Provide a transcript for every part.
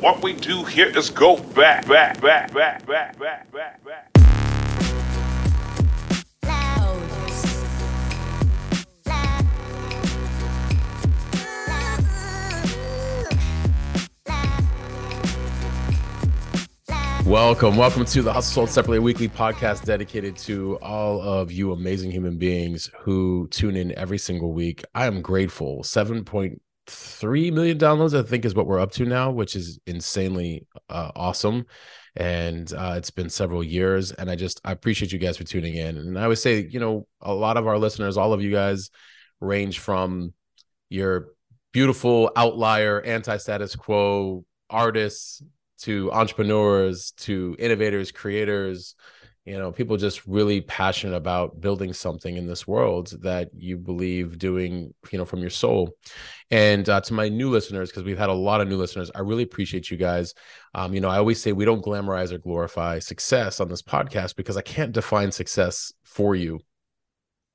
What we do here is go back, back, back, back, back, back, back, back. Welcome, welcome to the Hustle Sold Separately Weekly podcast dedicated to all of you amazing human beings who tune in every single week. I am grateful. 7.3 million downloads, I think, is what we're up to now, which is insanely uh, awesome. And uh, it's been several years, and I just I appreciate you guys for tuning in. And I would say, you know, a lot of our listeners, all of you guys, range from your beautiful outlier, anti-status quo artists to entrepreneurs to innovators creators you know people just really passionate about building something in this world that you believe doing you know from your soul. And uh, to my new listeners because we've had a lot of new listeners i really appreciate you guys. Um, you know i always say we don't glamorize or glorify success on this podcast because i can't define success for you.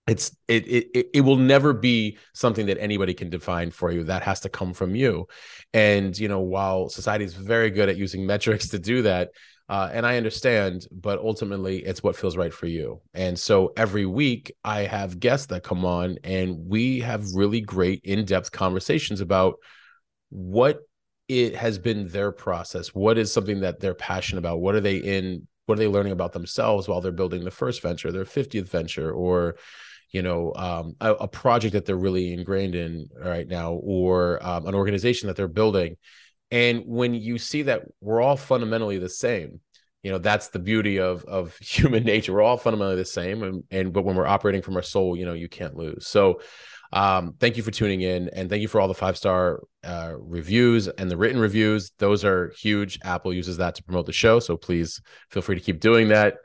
It's it, it it will never be something that anybody can define for you. That has to come from you. And you know while society is very good at using metrics to do that uh, and i understand but ultimately it's what feels right for you. And so every week i have guests that come on and we have really great in-depth conversations about what it has been their process. What is something that they're passionate about? What are they in what are they learning about themselves while they're building the first venture their 50th venture or you know um, a, a, project that they're really ingrained in right now or um, an organization that they're building and when you see that we're all fundamentally the same you know that's the beauty of of human nature. We're all fundamentally the same and, and but when we're operating from our soul you know you can't lose. So um, thank you for tuning in and thank you for all the five star uh, reviews and the written reviews. Those are huge. Apple uses that to promote the show so please feel free to keep doing that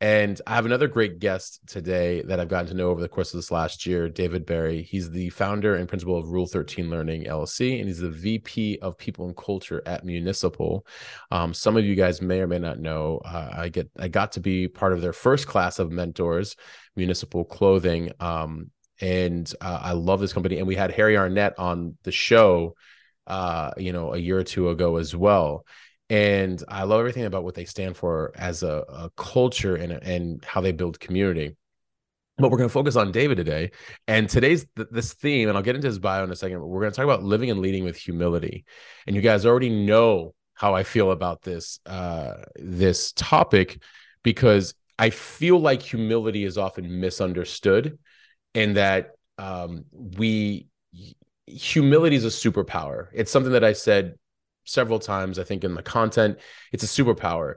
and I have another great guest today that I've gotten to know over the course of this last year, David Berry. He's the founder and principal of Rule 13 Learning LLC, and he's the VP of People and Culture at Municipal. Um, some of you guys may or may not know, uh, I get I got to be part of their first class of mentors, Municipal Clothing, um, and uh, I love this company. And we had Harry Arnett on the show, uh, you know, a year or two ago as well and I love everything about what they stand for as a, a culture and and how they build community. But we're going to focus on David today, and today's th- this theme, and I'll get into his bio in a second. But we're going to talk about living and leading with humility, and you guys already know how I feel about this uh, this topic because I feel like humility is often misunderstood, and that um, we humility is a superpower. It's something that I said several times, I think, in the content. It's a superpower.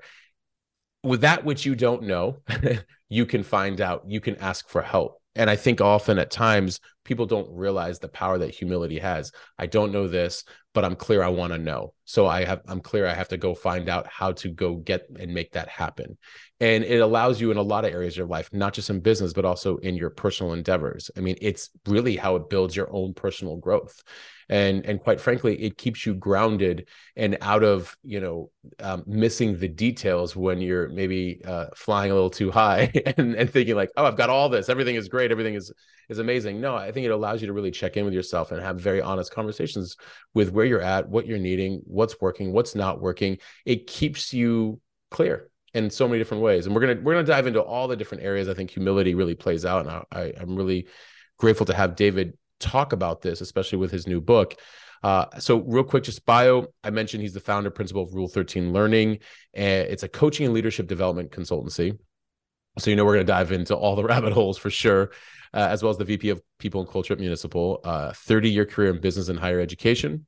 With that which you don't know, you can find out, you can ask for help. And I think often at times people don't realize the power that humility has. I don't know this, but I'm clear I want to know. So I have I'm clear I have to go find out how to go get and make that happen. And it allows you in a lot of areas of your life, not just in business, but also in your personal endeavors. I mean, it's really how it builds your own personal growth and and quite frankly it keeps you grounded and out of you know um, missing the details when you're maybe uh, flying a little too high and, and thinking like oh i've got all this everything is great everything is is amazing no i think it allows you to really check in with yourself and have very honest conversations with where you're at what you're needing what's working what's not working it keeps you clear in so many different ways and we're gonna we're gonna dive into all the different areas i think humility really plays out and I, I i'm really grateful to have david talk about this, especially with his new book. Uh, so, real quick, just bio. I mentioned he's the founder principal of Rule 13 Learning. And it's a coaching and leadership development consultancy. So, you know, we're going to dive into all the rabbit holes for sure, uh, as well as the VP of People and Culture at Municipal, uh, 30 year career in business and higher education.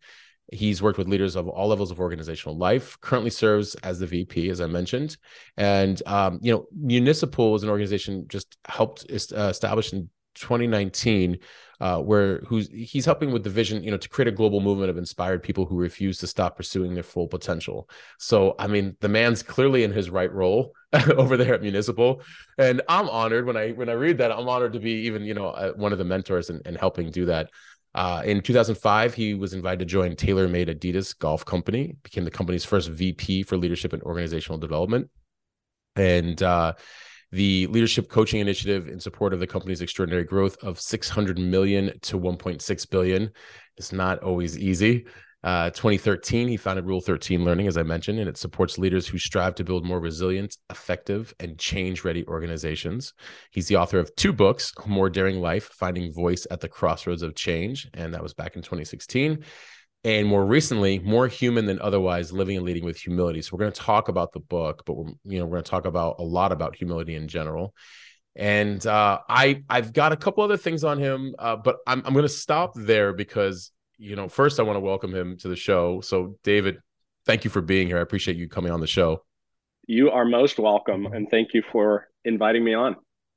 He's worked with leaders of all levels of organizational life. Currently serves as the VP, as I mentioned, and um, you know, Municipal is an organization just helped uh, establish in 2019 uh, where who's he's helping with the vision, you know, to create a global movement of inspired people who refuse to stop pursuing their full potential. So, I mean, the man's clearly in his right role over there at Municipal, and I'm honored when I when I read that. I'm honored to be even, you know, uh, one of the mentors and, and helping do that. Uh, in 2005, he was invited to join TaylorMade Adidas Golf Company, became the company's first VP for leadership and organizational development, and uh, the leadership coaching initiative in support of the company's extraordinary growth of 600 million to 1.6 billion is not always easy Uh, 2013, he founded Rule 13 Learning, as I mentioned, and it supports leaders who strive to build more resilient, effective, and change ready organizations. He's the author of two books More Daring Life, Finding Voice at the Crossroads of Change, and that was back in 2016. And more recently, More Human Than Otherwise Living and Leading with Humility. So we're going to talk about the book, but we're, you know, we're going to talk about a lot about humility in general. And uh, I I've got a couple other things on him, uh, but I'm I'm going to stop there because you know, first I want to welcome him to the show. So, David, thank you for being here. I appreciate you coming on the show. You are most welcome, and thank you for inviting me on.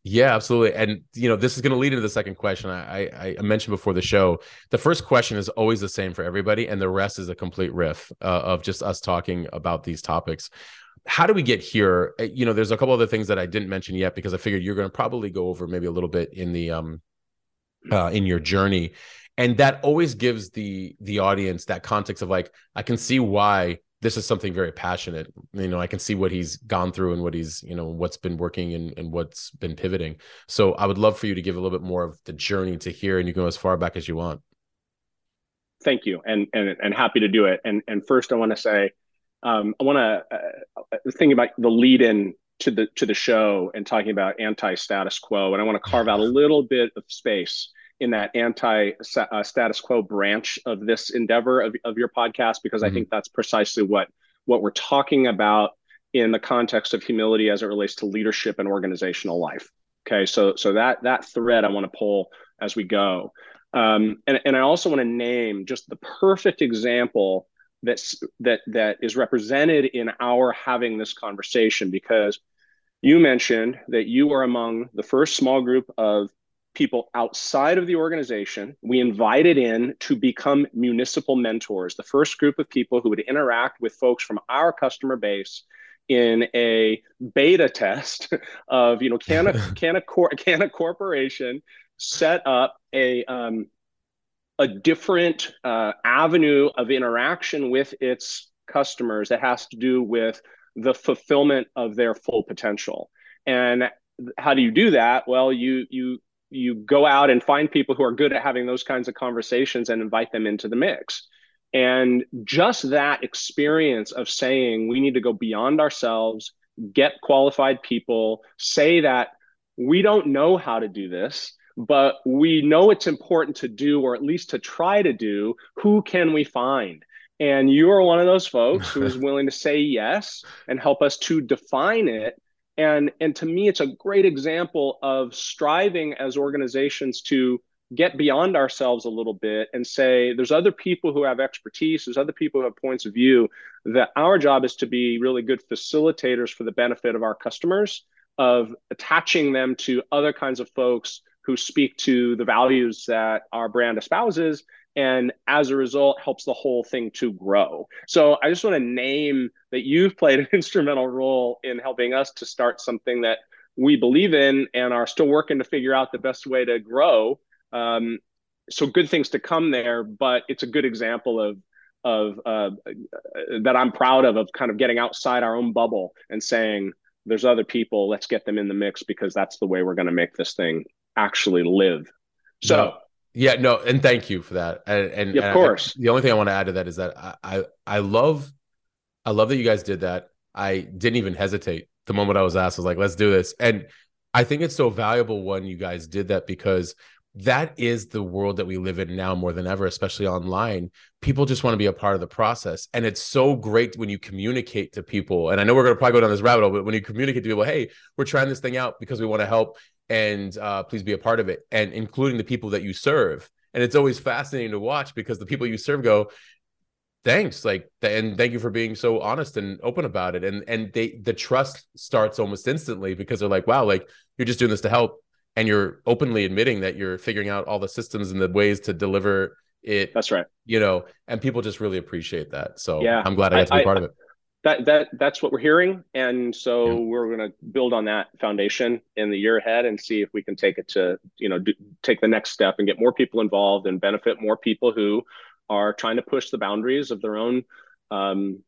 Yeah, absolutely. And you know, this is going to lead into the second question. I, I, I mentioned before the show. The first question is always the same for everybody, and the rest is a complete riff uh, of just us talking about these topics. How do we get here? Uh, you know, there's a couple other things that I didn't mention yet because I figured you're going to probably go over maybe a little bit in the um uh, in your journey and that always gives the the audience that context of like i can see why this is something very passionate you know i can see what he's gone through and what he's you know what's been working and, and what's been pivoting. So i would love for you to give a little bit more of the journey to here and you can go as far back as you want. Thank you. And and, and happy to do it. And and first i want to say um, i want to uh, think about the lead in to the to the show and talking about anti status quo. And i want to carve out a little bit of space in that anti uh, status quo branch of this endeavor of, of your podcast because mm-hmm. I think that's precisely what what we're talking about in the context of humility as it relates to leadership and organizational life. Okay, so so that that thread I want to pull as we go, um, and and I also want to name just the perfect example that's that that is represented in our having this conversation because you mentioned that you are among the first small group of people outside of the organization. We invited in to become municipal mentors, the first group of people who would interact with folks from our customer base in a beta test of, you know, can a, can a, cor- can a corporation set up a, um, a different uh, avenue of interaction with its customers that has to do with the fulfillment of their full potential. And how do you do that? Well, you you you go out and find people who are good at having those kinds of conversations and invite them into the mix. And just that experience of saying we need to go beyond ourselves get qualified people say that we don't know how to do this but we know it's important to do or at least to try to do who can we find? And you are one of those folks who is willing to say yes and help us to define it and and to me it's a great example of striving as organizations to get beyond ourselves a little bit and say there's other people who have expertise there's other people who have points of view that our job is to be really good facilitators for the benefit of our customers of attaching them to other kinds of folks who speak to the values that our brand espouses and as a result helps the whole thing to grow. So i just want to name that you've played an instrumental role in helping us to start something that we believe in and are still working to figure out the best way to grow. Um, so good things to come there but it's a good example of of uh, that i'm proud of of kind of getting outside our own bubble and saying there's other people let's get them in the mix because that's the way we're going to make this thing actually live. So yeah, no, and thank you for that. And, and yeah, of course, I, the only thing I want to add to that is that I, I I love I love that you guys did that. I didn't even hesitate the moment I was asked. I was like, let's do this. And I think it's so valuable when you guys did that because that is the world that we live in now more than ever, especially online. People just want to be a part of the process. And it's so great when you communicate to people. And I know we're going to probably go down this rabbit hole, but when you communicate to people, hey, we're trying this thing out because we want to help and uh, please be a part of it, and including the people that you serve. And it's always fascinating to watch because the people you serve go, thanks like and thank you for being so honest and open about it. And and they the trust starts almost instantly because they're like wow like you're just doing this to help and you're openly admitting that you're figuring out all the systems and the ways to deliver it that's right. you know and people just really appreciate that. So yeah. I'm glad i got to be I, part of it that that that's what we're hearing. And so yeah. we're going to build on that foundation in the year ahead and see if we can take it to you know do, take the next step and get more people involved and benefit more people who are trying to push the boundaries of their own um,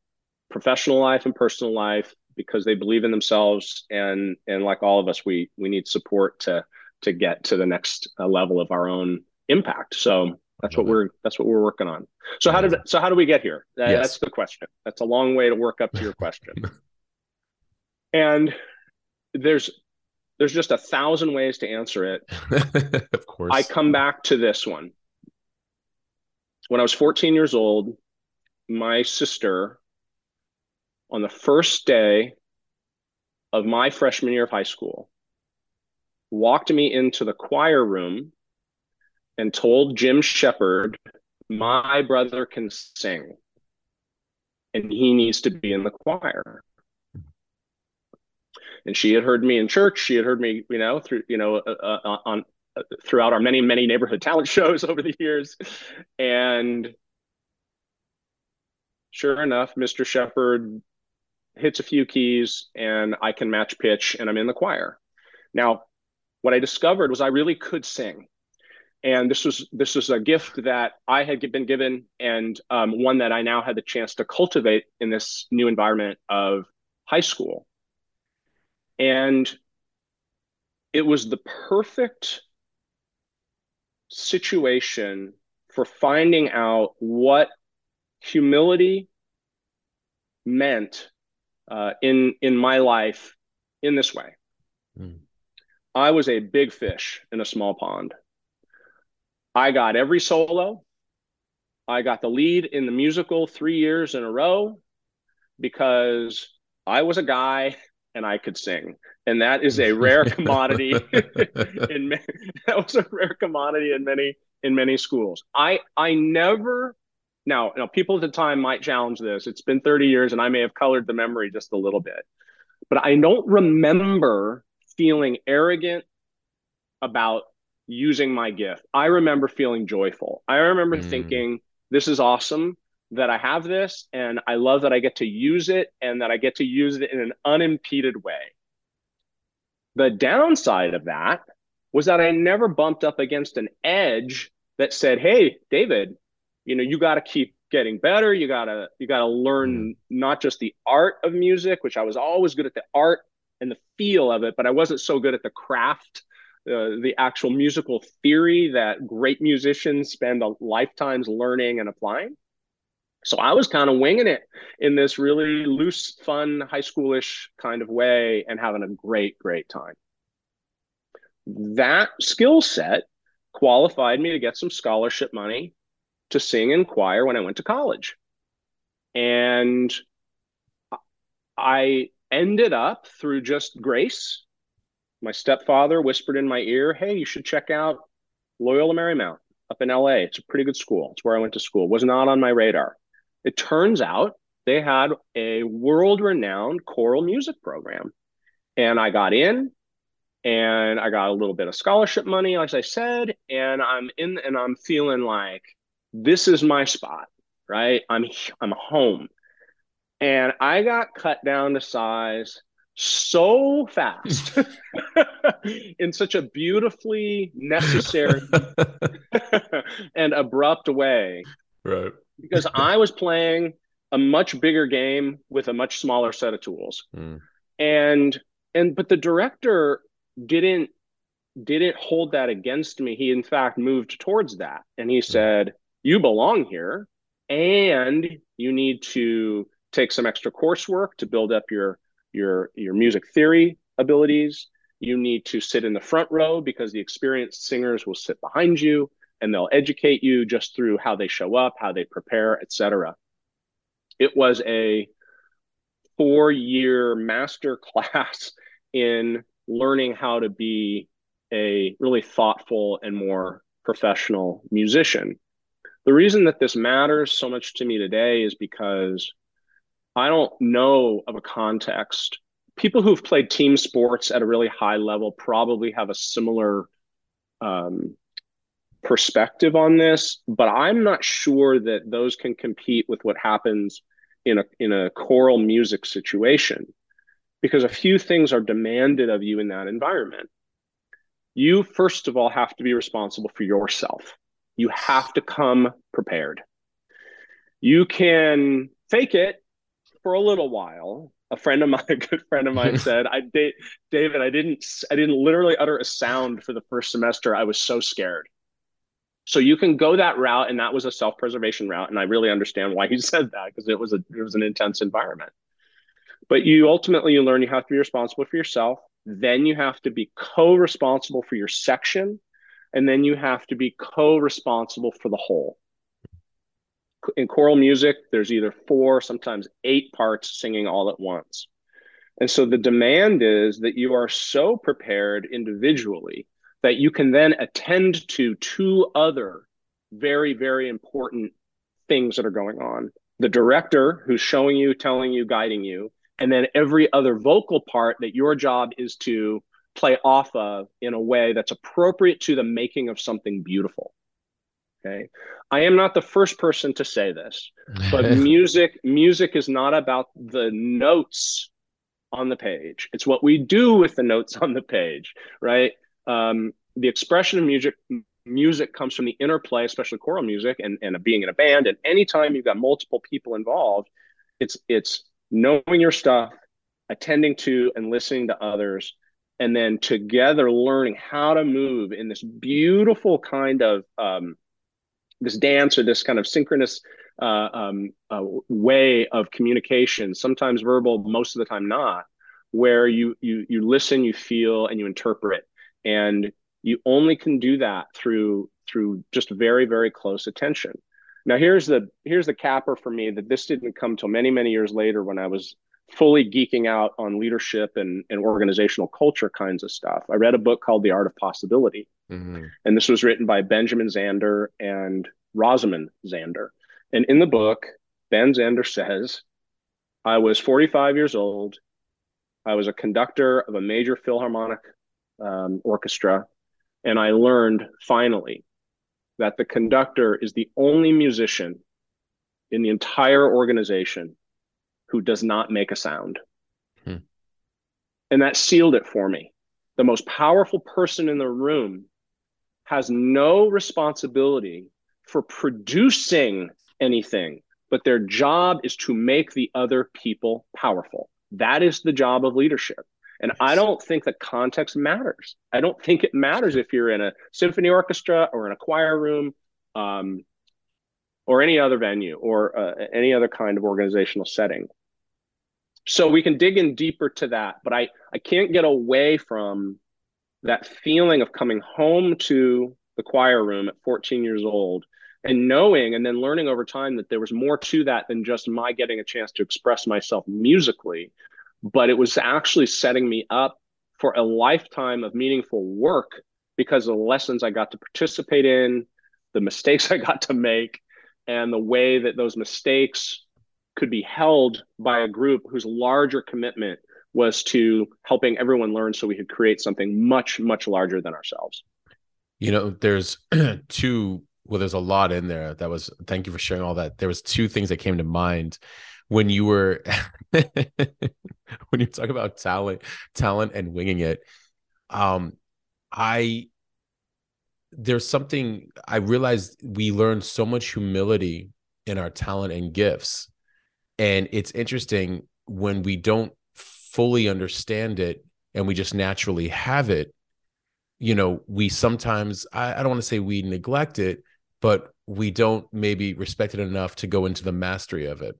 professional life and personal life because they believe in themselves. And and like all of us we we need support to to get to the next uh, level of our own impact. So That's what we're that's what we're working on. So how did so how do we get here? That, yes. That's the question. That's a long way to work up to your question. and there's there's just a thousand ways to answer it. of course. I come back to this one. When I was 14 years old, my sister, on the first day of my freshman year of high school, walked me into the choir room and told Jim Shepard, My brother can sing and he needs to be in the choir. And she had heard me in church. She had heard me, you know, through, you know, uh, uh, on uh, throughout our many, many neighborhood talent shows over the years. And sure enough, Mr. Shepard hits a few keys and I can match pitch and I'm in the choir. Now, what I discovered was I really could sing. And this was this was a gift that I had been given, and um, one that I now had the chance to cultivate in this new environment of high school. And it was the perfect situation for finding out what humility meant uh, in in my life in this way. Mm. I was a big fish in a small pond. I got every solo. I got the lead in the musical three years in a row because I was a guy and I could sing. And that is a rare commodity in that was a rare commodity in many in many schools. I I never now, now people at the time might challenge this. It's been 30 years and I may have colored the memory just a little bit. But I don't remember feeling arrogant about using my gift. I remember feeling joyful. I remember mm. thinking, this is awesome that I have this and I love that I get to use it and that I get to use it in an unimpeded way. The downside of that was that I never bumped up against an edge that said, "Hey, David, you know, you got to keep getting better. You got to you got to learn mm. not just the art of music, which I was always good at the art and the feel of it, but I wasn't so good at the craft uh, the actual musical theory that great musicians spend a lifetimes learning and applying. So I was kind of winging it in this really loose, fun, high schoolish kind of way and having a great, great time. That skill set qualified me to get some scholarship money to sing in choir when I went to college. And I ended up through just grace my stepfather whispered in my ear, "Hey, you should check out Loyola Marymount up in LA. It's a pretty good school. It's where I went to school. Was not on my radar. It turns out they had a world-renowned choral music program, and I got in, and I got a little bit of scholarship money, as I said, and I'm in, and I'm feeling like this is my spot, right? I'm I'm home, and I got cut down to size so fast in such a beautifully necessary and abrupt way. Right. because I was playing a much bigger game with a much smaller set of tools. Mm. And and but the director didn't didn't hold that against me. He in fact moved towards that and he mm. said, "You belong here and you need to take some extra coursework to build up your your your music theory abilities. You need to sit in the front row because the experienced singers will sit behind you and they'll educate you just through how they show up, how they prepare, etc. It was a four-year master class in learning how to be a really thoughtful and more professional musician. The reason that this matters so much to me today is because I don't know of a context. People who've played team sports at a really high level probably have a similar um, perspective on this, but I'm not sure that those can compete with what happens in a in a choral music situation, because a few things are demanded of you in that environment. You first of all have to be responsible for yourself. You have to come prepared. You can fake it for a little while, a friend of mine, a good friend of mine said, I David, I didn't I didn't literally utter a sound for the first semester. I was so scared. So you can go that route, and that was a self-preservation route, and I really understand why he said that because it was a it was an intense environment. But you ultimately you learn you have to be responsible for yourself. Then you have to be co-responsible for your section, and then you have to be co-responsible for the whole. In choral music, there's either four, sometimes eight parts singing all at once. And so the demand is that you are so prepared individually that you can then attend to two other very, very important things that are going on. The director who's showing you, telling you, guiding you, and then every other vocal part that your job is to play off of in a way that's appropriate to the making of something beautiful. Okay. I am not the first person to say this, but music music is not about the notes on the page. It's what we do with the notes on the page, right? Um, the expression of music music comes from the interplay, especially choral music and, and being in a band. And anytime you've got multiple people involved, it's it's knowing your stuff, attending to and listening to others, and then together learning how to move in this beautiful kind of um, this dance or this kind of synchronous uh, um, uh, way of communication, sometimes verbal, most of the time not, where you you you listen, you feel, and you interpret, and you only can do that through through just very very close attention. Now here's the here's the capper for me that this didn't come till many many years later when I was fully geeking out on leadership and, and organizational culture kinds of stuff. I read a book called The Art of Possibility. Mm-hmm. And this was written by Benjamin Zander and Rosamund Zander. And in the book, Ben Zander says, I was 45 years old. I was a conductor of a major philharmonic um, orchestra. And I learned finally that the conductor is the only musician in the entire organization who does not make a sound. Hmm. And that sealed it for me. The most powerful person in the room has no responsibility for producing anything, but their job is to make the other people powerful. That is the job of leadership. And I don't think the context matters. I don't think it matters if you're in a symphony orchestra or in a choir room um, or any other venue or uh, any other kind of organizational setting so we can dig in deeper to that but i i can't get away from that feeling of coming home to the choir room at 14 years old and knowing and then learning over time that there was more to that than just my getting a chance to express myself musically but it was actually setting me up for a lifetime of meaningful work because of the lessons i got to participate in the mistakes i got to make and the way that those mistakes could be held by a group whose larger commitment was to helping everyone learn so we could create something much much larger than ourselves. You know there's two well there's a lot in there that was thank you for sharing all that. There was two things that came to mind when you were when you talk about talent talent and winging it. Um i there's something i realized we learned so much humility in our talent and gifts. And it's interesting when we don't fully understand it and we just naturally have it, you know, we sometimes, I, I don't want to say we neglect it, but we don't maybe respect it enough to go into the mastery of it.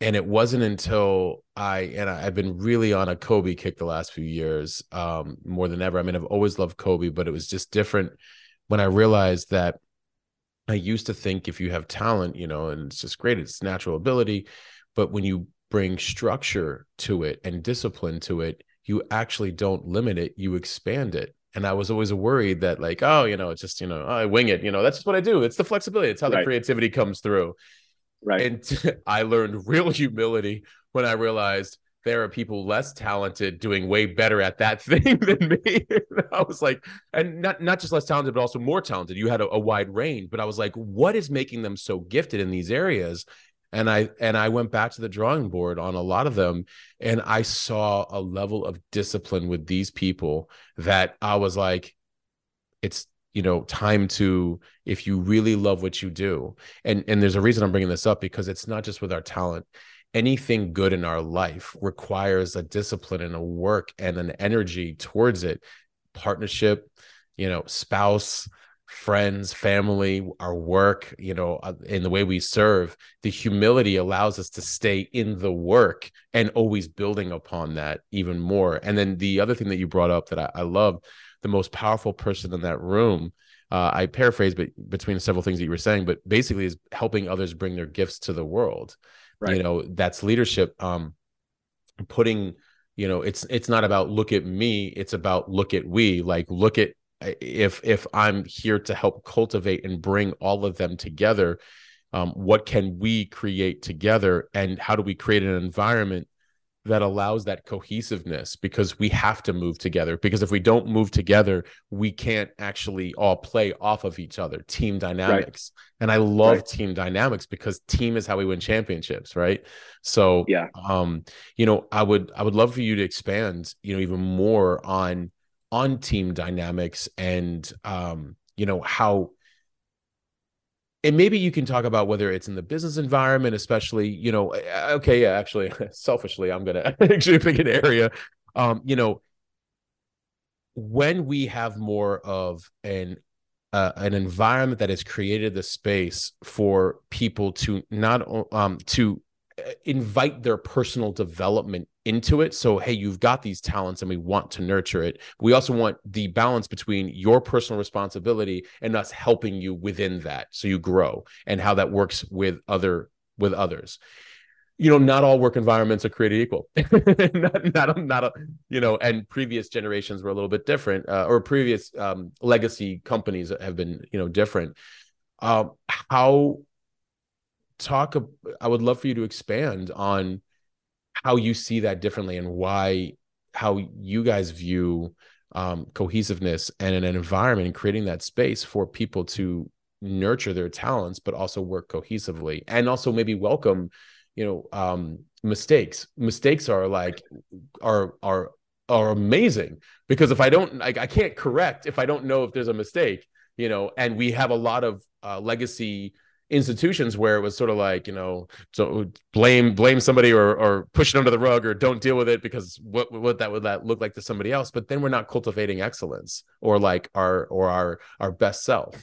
And it wasn't until I and I, have been really on a Kobe kick the last few years, um, more than ever. I mean, I've always loved Kobe, but it was just different when I realized that I used to think if you have talent, you know, and it's just great, it's natural ability. But when you bring structure to it and discipline to it, you actually don't limit it, you expand it. And I was always worried that, like, oh, you know, it's just, you know, I wing it, you know, that's just what I do. It's the flexibility, it's how right. the creativity comes through. Right. And I learned real humility when I realized there are people less talented doing way better at that thing than me. I was like, and not not just less talented, but also more talented. You had a, a, wide range, but I was like, what is making them so gifted in these areas? And I and I went back to the drawing board on a lot of them, and I saw a level of discipline with these people that I was like, it's you know time to if you really love what you do and and there's a reason i'm bringing this up because it's not just with our talent. Anything good in our life requires a discipline and a work and an energy towards it. Partnership you know spouse friends, family, our work, you know, uh, in the way we serve, the humility allows us to stay in the work and always building upon that even more. And then the other thing that you brought up that I, I love, the most powerful person in that room. Uh, I paraphrase, but between several things that you were saying, but basically is helping others bring their gifts to the world. Right. You know, that's leadership. Um, putting, you know, it's it's not about look at me, it's about look at we. Like look at if if i'm here to help cultivate and bring all of them together um, what can we create together and how do we create an environment that allows that cohesiveness? Because we have to move together. Because if we don't move together we can't actually all play off of each other. Team dynamics. Right. and i love right. team dynamics because team is how we win championships right? So yeah. um you know i would i would love for you to expand you know even more on on team dynamics and um, you know how and maybe you can talk about whether it's in the business environment especially you know okay yeah actually selfishly i'm gonna actually pick an area. Um you know when we have more of an uh, an environment that has created the space for people to not um to uh, invite their personal development into it. So, hey, you've got these talents and we want to nurture it. We also want the balance between your personal responsibility and us helping you within that so you grow and how that works with other with others. You know, not all work environments are created equal. not, not, not a, you know, and previous generations were a little bit different, uh, or previous um, legacy companies have been, you know, different. Uh, how talk? I would love for you to expand on how you see that differently and why how you guys view um, cohesiveness and an environment and creating that space for people to nurture their talents but also work cohesively and also maybe welcome you know um, mistakes. Mistakes are like are are are amazing because if i don't like i can't correct if i don't know if there's a mistake you know and we have a lot of uh, legacy institutions where it was sort of like you know so blame blame somebody or or push it under the rug or don't deal with it because what what that would that look like to somebody else but then we're not cultivating excellence or like our or our our best self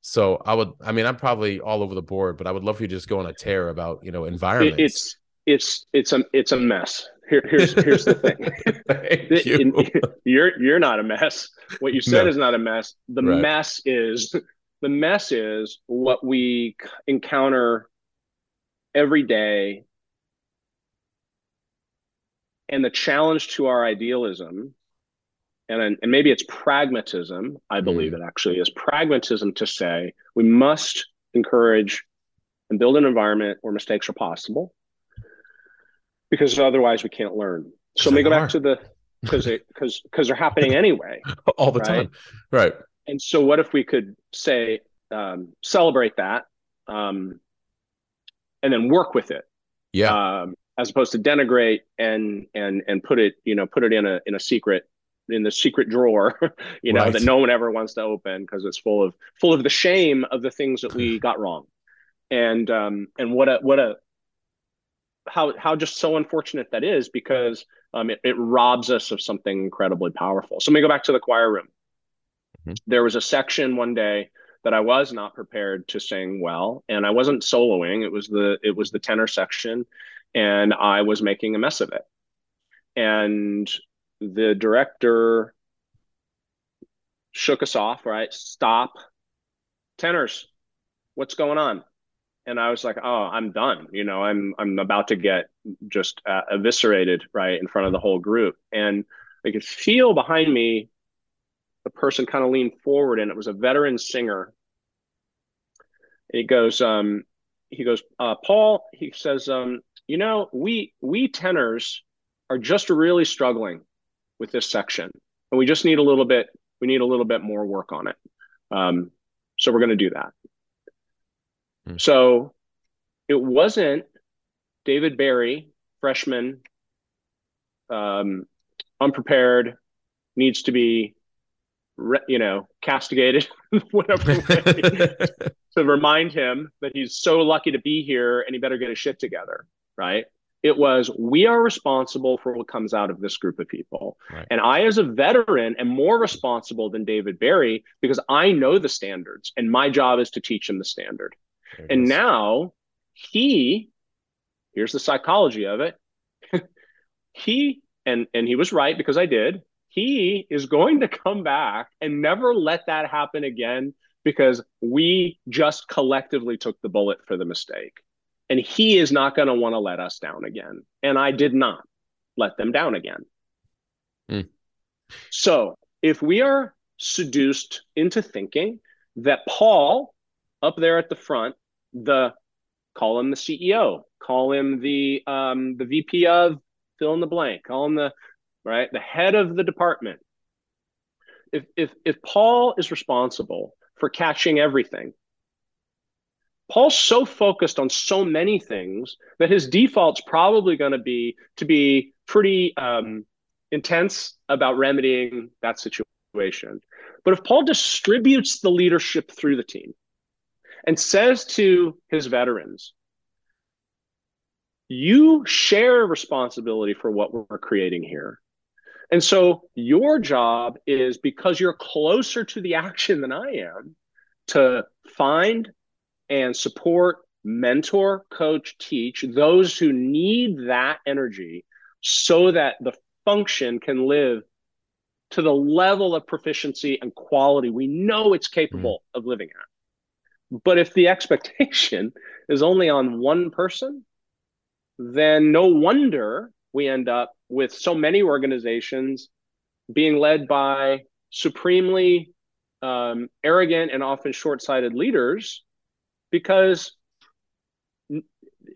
so i would i mean i'm probably all over the board but i would love for you to just go on a tear about you know environment it's it's it's a it's a mess here, here's here's the thing you. you're you're not a mess what you said no. is not a mess the right. mess is the mess is what we encounter every day and the challenge to our idealism and, and maybe it's pragmatism i believe mm. it actually is pragmatism to say we must encourage and build an environment where mistakes are possible because otherwise we can't learn so let me go back to the because because because they're happening anyway all the right? time right and so what if we could say um, celebrate that um, and then work with it? Yeah. Um, as opposed to denigrate and and and put it you know put it in a in a secret in the secret drawer you know right. that no one ever wants to open because it's full of full of the shame of the things that we got wrong. And um and what a what a how how just so unfortunate that is because um it, it robs us of something incredibly powerful. So let me go back to the choir room Mm-hmm. There was a section one day that I was not prepared to sing well, and I wasn't soloing. It was the it was the tenor section, and I was making a mess of it. And the director shook us off. Right, stop, tenors, what's going on? And I was like, oh, I'm done. You know, I'm I'm about to get just uh, eviscerated right in front of the whole group, and I could feel behind me the person kind of leaned forward and it was a veteran singer. he goes, um, he goes, uh, Paul, he says, um, you know, we we tenors are just really struggling with this section, and we just need a little bit. We need a little bit more work on it. Um, so we're going to do that. Hmm. So it wasn't David Berry, freshman, um, unprepared, needs to be you know, castigated, whatever way, to remind him that he's so lucky to be here and he better get his shit together, right? It was, we are responsible for what comes out of this group of people. Right. And I, as a veteran, am more responsible than David Berry because I know the standards and my job is to teach him the standard. And is. now he, here's the psychology of it. he, and, and he was right because I did, he is going to come back and never let that happen again because we just collectively took the bullet for the mistake. And he is not going to want to let us down again. And I did not let them down again. Hmm. So if we are seduced into thinking that Paul up there at the front, the call him the CEO, call him the um, the VP of fill in the blank, call him the right the head of the department. If if if Paul is responsible for catching everything, Paul's so focused on so many things that his default's probably going to be to be pretty um, intense about remedying that situation. But if Paul distributes the leadership through the team and says to his veterans, you share responsibility for what we're creating here. And so your job is because you're closer to the action than I am to find and support, mentor, coach, teach those who need that energy so that the function can live to the level of proficiency and quality we know it's capable mm. of living at. But if the expectation is only on one person, then no wonder we end up with so many organizations being led by supremely um, arrogant and often short sighted leaders because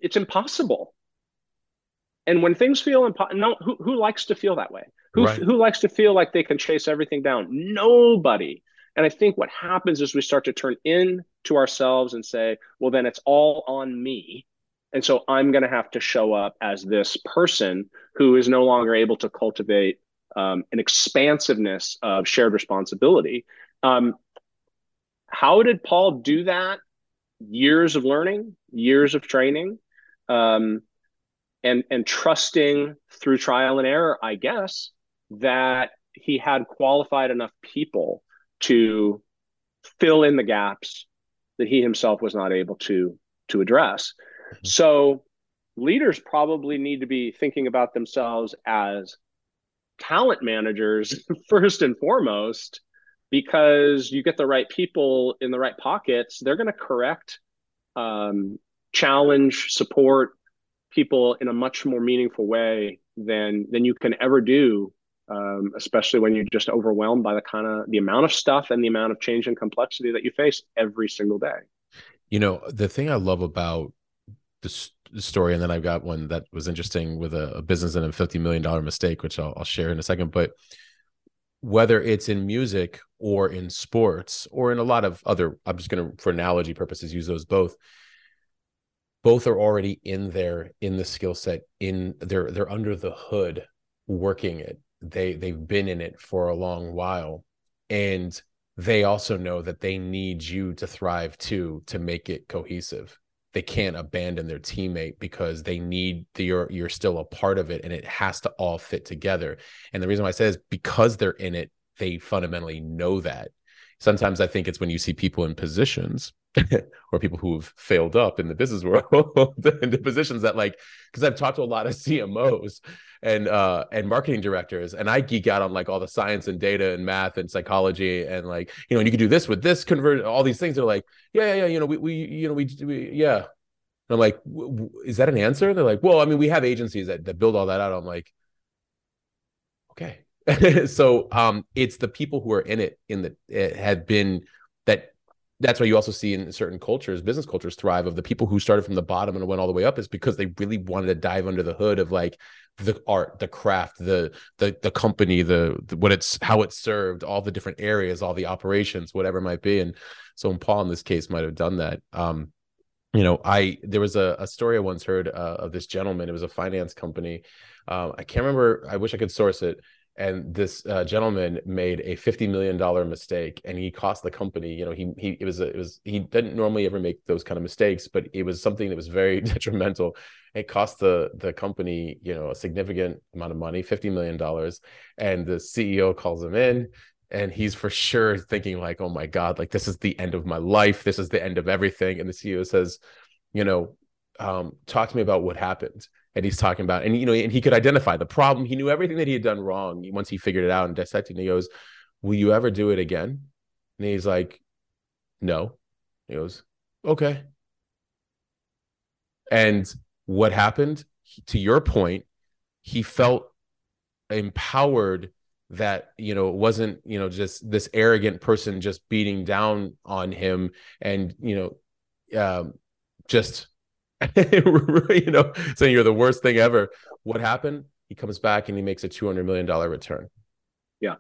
it's impossible. And when things feel impossible, no, who, who likes to feel that way? Who, Right. who likes to feel like they can chase everything down? Nobody. And I think what happens is we start to turn in to ourselves and say, well, then it's all on me. And so I'm going to have to show up as this person who is no longer able to cultivate um, an expansiveness of shared responsibility. Um, how did Paul do that? Years of learning, years of training, um, and and trusting through trial and error, I guess, that he had qualified enough people to fill in the gaps that he himself was not able to to address. So leaders probably need to be thinking about themselves as talent managers first and foremost because you get the right people in the right pockets they're going to correct um, challenge support people in a much more meaningful way than than you can ever do um, especially when you're just overwhelmed by the kind of the amount of stuff and the amount of change and complexity that you face every single day. You know, the thing I love about this story, and then I've got one that was interesting with a, a business and a $50 million mistake, which I'll, I'll share in a second. But whether it's in music or in sports or in a lot of other, I'm just going to, for analogy purposes, use those both. Both are already in there in the skill set. In they're they're under the hood working it. They they've been in it for a long while, and they also know that they need you to thrive too to make it cohesive they can't abandon their teammate because they need the, you're you're still a part of it and it has to all fit together. And the reason why i say is because they're in it they fundamentally know that sometimes i think it's when you see people in positions or people who've failed up in the business world into positions that like because i've talked to a lot of cmos and uh and marketing directors and i geek out on like all the science and data and math and psychology and like you know and you can do this with this convert all these things. They're like yeah yeah yeah you know we, we you know we, we yeah. And i'm like is that an answer? They're like well i mean we have agencies that, that build all that out. I'm like okay so um it's the people who are in it in the it had been that that's why you also see in certain cultures business cultures thrive of the people who started from the bottom and went all the way up is because they really wanted to dive under the hood of like the art the craft the the the company the, the what it's how it's served all the different areas all the operations whatever it might be. And so paul in this case might have done that. Um you know i there was a, a story i once heard uh, of this gentleman. It was a finance company. Uh, i can't remember. I wish i could source it and this uh, gentleman made a fifty million dollar mistake, and he cost the company. You know, he he it was a, it was he didn't normally ever make those kind of mistakes, but it was something that was very detrimental. It cost the the company you know a significant amount of money, fifty million dollars, and the CEO calls him in. And he's for sure thinking like, "Oh my God! Like this is the end of my life. This is the end of everything." And the CEO says, "You know, um, talk to me about what happened." And he's talking about and you know and he could identify the problem. He knew everything that he had done wrong once he figured it out and dissected he goes will you ever do it again? And he's like no. He goes okay. And what happened to your point he felt empowered that you know it wasn't you know just this arrogant person just beating down on him and you know um, just you know, saying you're the worst thing ever. What happened? He comes back and he makes a two hundred million dollar return. Yeah.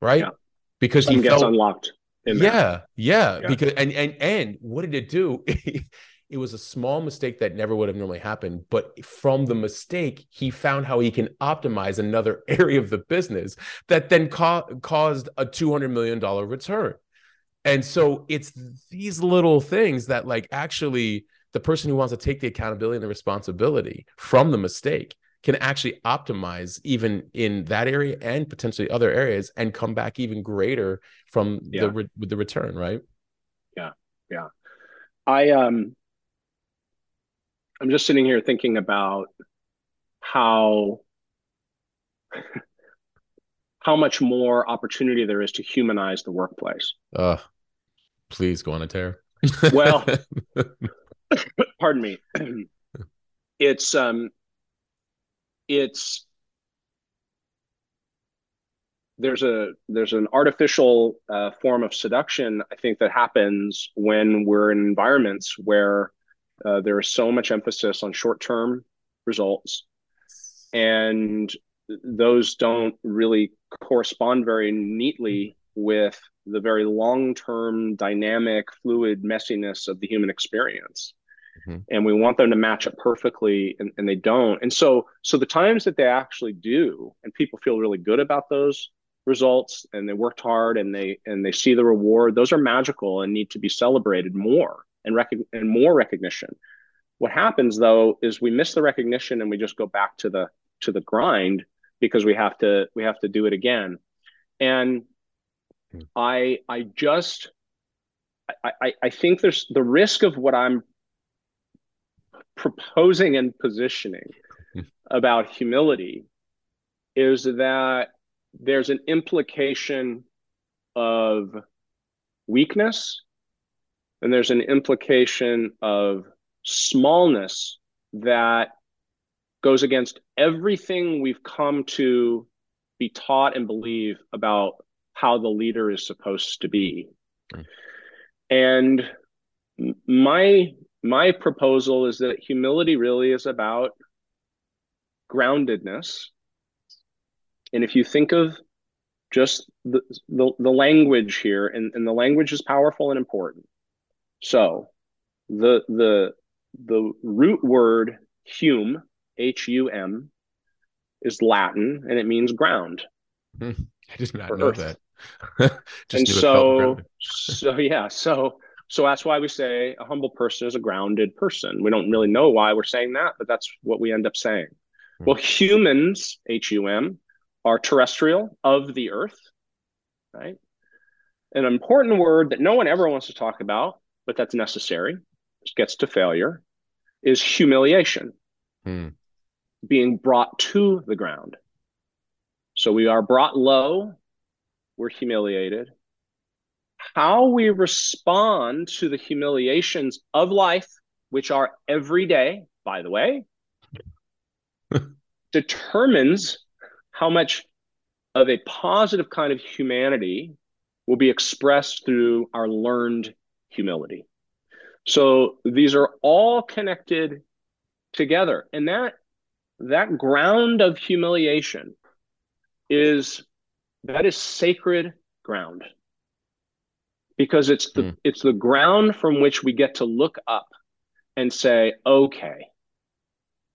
Right. Yeah. Because Some he gets felt, unlocked. Yeah, yeah, yeah. Because and and and what did it do? it was a small mistake that never would have normally happened. But from the mistake, he found how he can optimize another area of the business that then ca- caused a two hundred million dollar return and so it's these little things that like actually the person who wants to take the accountability and the responsibility from the mistake can actually optimize even in that area and potentially other areas and come back even greater from yeah. the with the return right? Yeah. Yeah. I um i'm just sitting here thinking about how how much more opportunity there is to humanize the workplace. Uh, please go on a tear. well, pardon me. It's um, it's there's a there's an artificial uh, form of seduction I think that happens when we're in environments where uh, there is so much emphasis on short term results, and those don't really correspond very neatly with the very long-term dynamic fluid messiness of the human experience. Mm-hmm. and we want them to match up perfectly and, and they don't. And so so the times that they actually do and people feel really good about those results and they worked hard and they and they see the reward those are magical and need to be celebrated more and rec- and more recognition. What happens though is we miss the recognition and we just go back to the to the grind because we have to we have to do it again and hmm. i i just I, I think there's the risk of what i'm proposing and positioning hmm. about humility is that there's an implication of weakness and there's an implication of smallness that goes against everything we've come to be taught and believe about how the leader is supposed to be. Mm. And my my proposal is that humility really is about groundedness. And if you think of just the, the, the language here, and, and the language is powerful and important. So the the the root word hum H U M, is Latin and it means ground. Hmm. I did not know earth. that. and so, so yeah, so so that's why we say a humble person is a grounded person. We don't really know why we're saying that, but that's what we end up saying. Hmm. Well, humans, H U M, are terrestrial of the earth, right? An important word that no one ever wants to talk about, but that's necessary, which gets to failure, is humiliation. Hmm being brought to the ground. So we are brought low, we're humiliated. How we respond to the humiliations of life, which are every day, by the way, determines how much of a positive kind of humanity will be expressed through our learned humility. So these are all connected together. And that that ground of humiliation is that is sacred ground because it's the mm. it's the ground from which we get to look up and say okay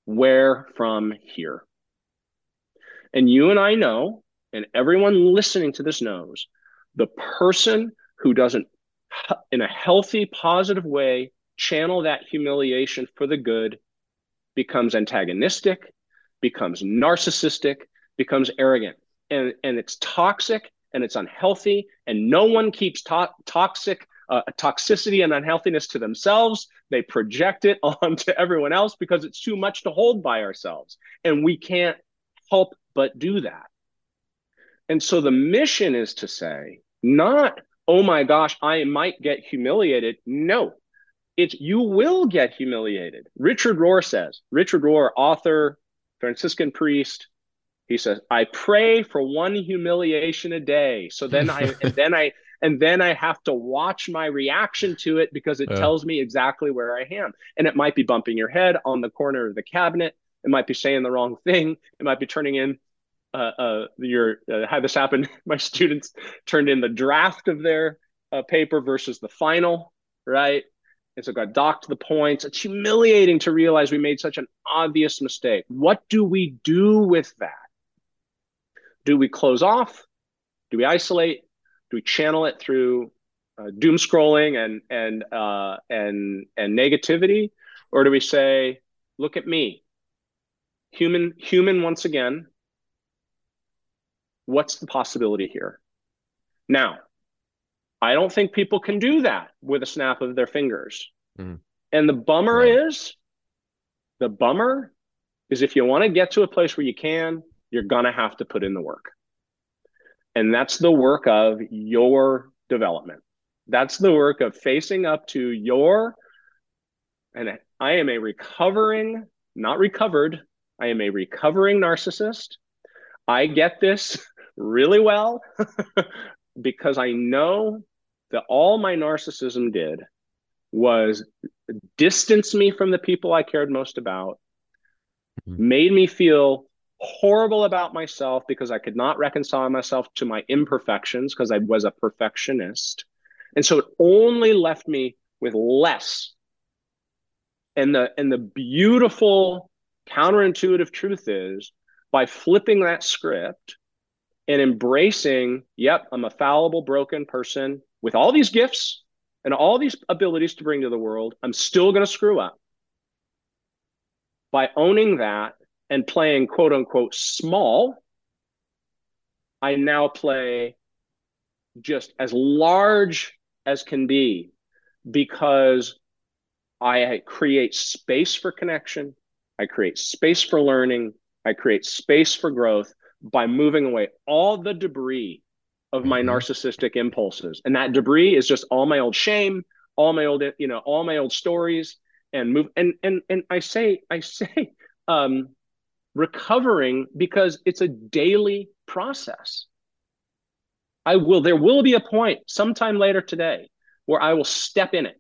where from here And you and I know, and everyone listening to this knows, the person who doesn't, in a healthy, positive way, channel that humiliation for the good becomes antagonistic, becomes narcissistic, becomes arrogant. And, and it's toxic and it's unhealthy. And no one keeps to- toxic uh, toxicity and unhealthiness to themselves. They project it onto everyone else because it's too much to hold by ourselves. And we can't help but do that. And so the mission is to say, not, oh my gosh, I might get humiliated. No, it's you will get humiliated. Richard Rohr says, Richard Rohr, author, Franciscan priest, he says, I pray for one humiliation a day. So then I and then I and then I have to watch my reaction to it because it tells me exactly where I am. And it might be bumping your head on the corner of the cabinet. It might be saying the wrong thing. It might be turning in uh, uh, your uh, had this happen. My students turned in the draft of their uh, paper versus the final, right? So got docked the points. It's humiliating to realize we made such an obvious mistake. What do we do with that? Do we close off? Do we isolate? Do we channel it through uh, doom scrolling and and uh, and and negativity, or do we say, "Look at me, human, human once again"? What's the possibility here? Now, I don't think people can do that with a snap of their fingers. Mm. And the bummer right. is, the bummer is if you want to get to a place where you can, you're going to have to put in the work. And that's the work of your development. That's the work of facing up to your, and I am a recovering, not recovered, I am a recovering narcissist. I get this really well because I know that all my narcissism did was distance me from the people I cared most about, mm-hmm. made me feel horrible about myself because I could not reconcile myself to my imperfections because I was a perfectionist. And so it only left me with less. And the and the beautiful counterintuitive truth is by flipping that script and embracing, yep, I'm a fallible, broken person with all these gifts and all these abilities to bring to the world. I'm still going to screw up. By owning that and playing quote unquote small, I now play just as large as can be because I create space for connection, I create space for learning, I create space for growth by moving away all the debris of my mm-hmm. narcissistic impulses. And that debris is just all my old shame, all my old, you know, all my old stories and move and and and I say I say um recovering because it's a daily process. I will there will be a point sometime later today where I will step in it.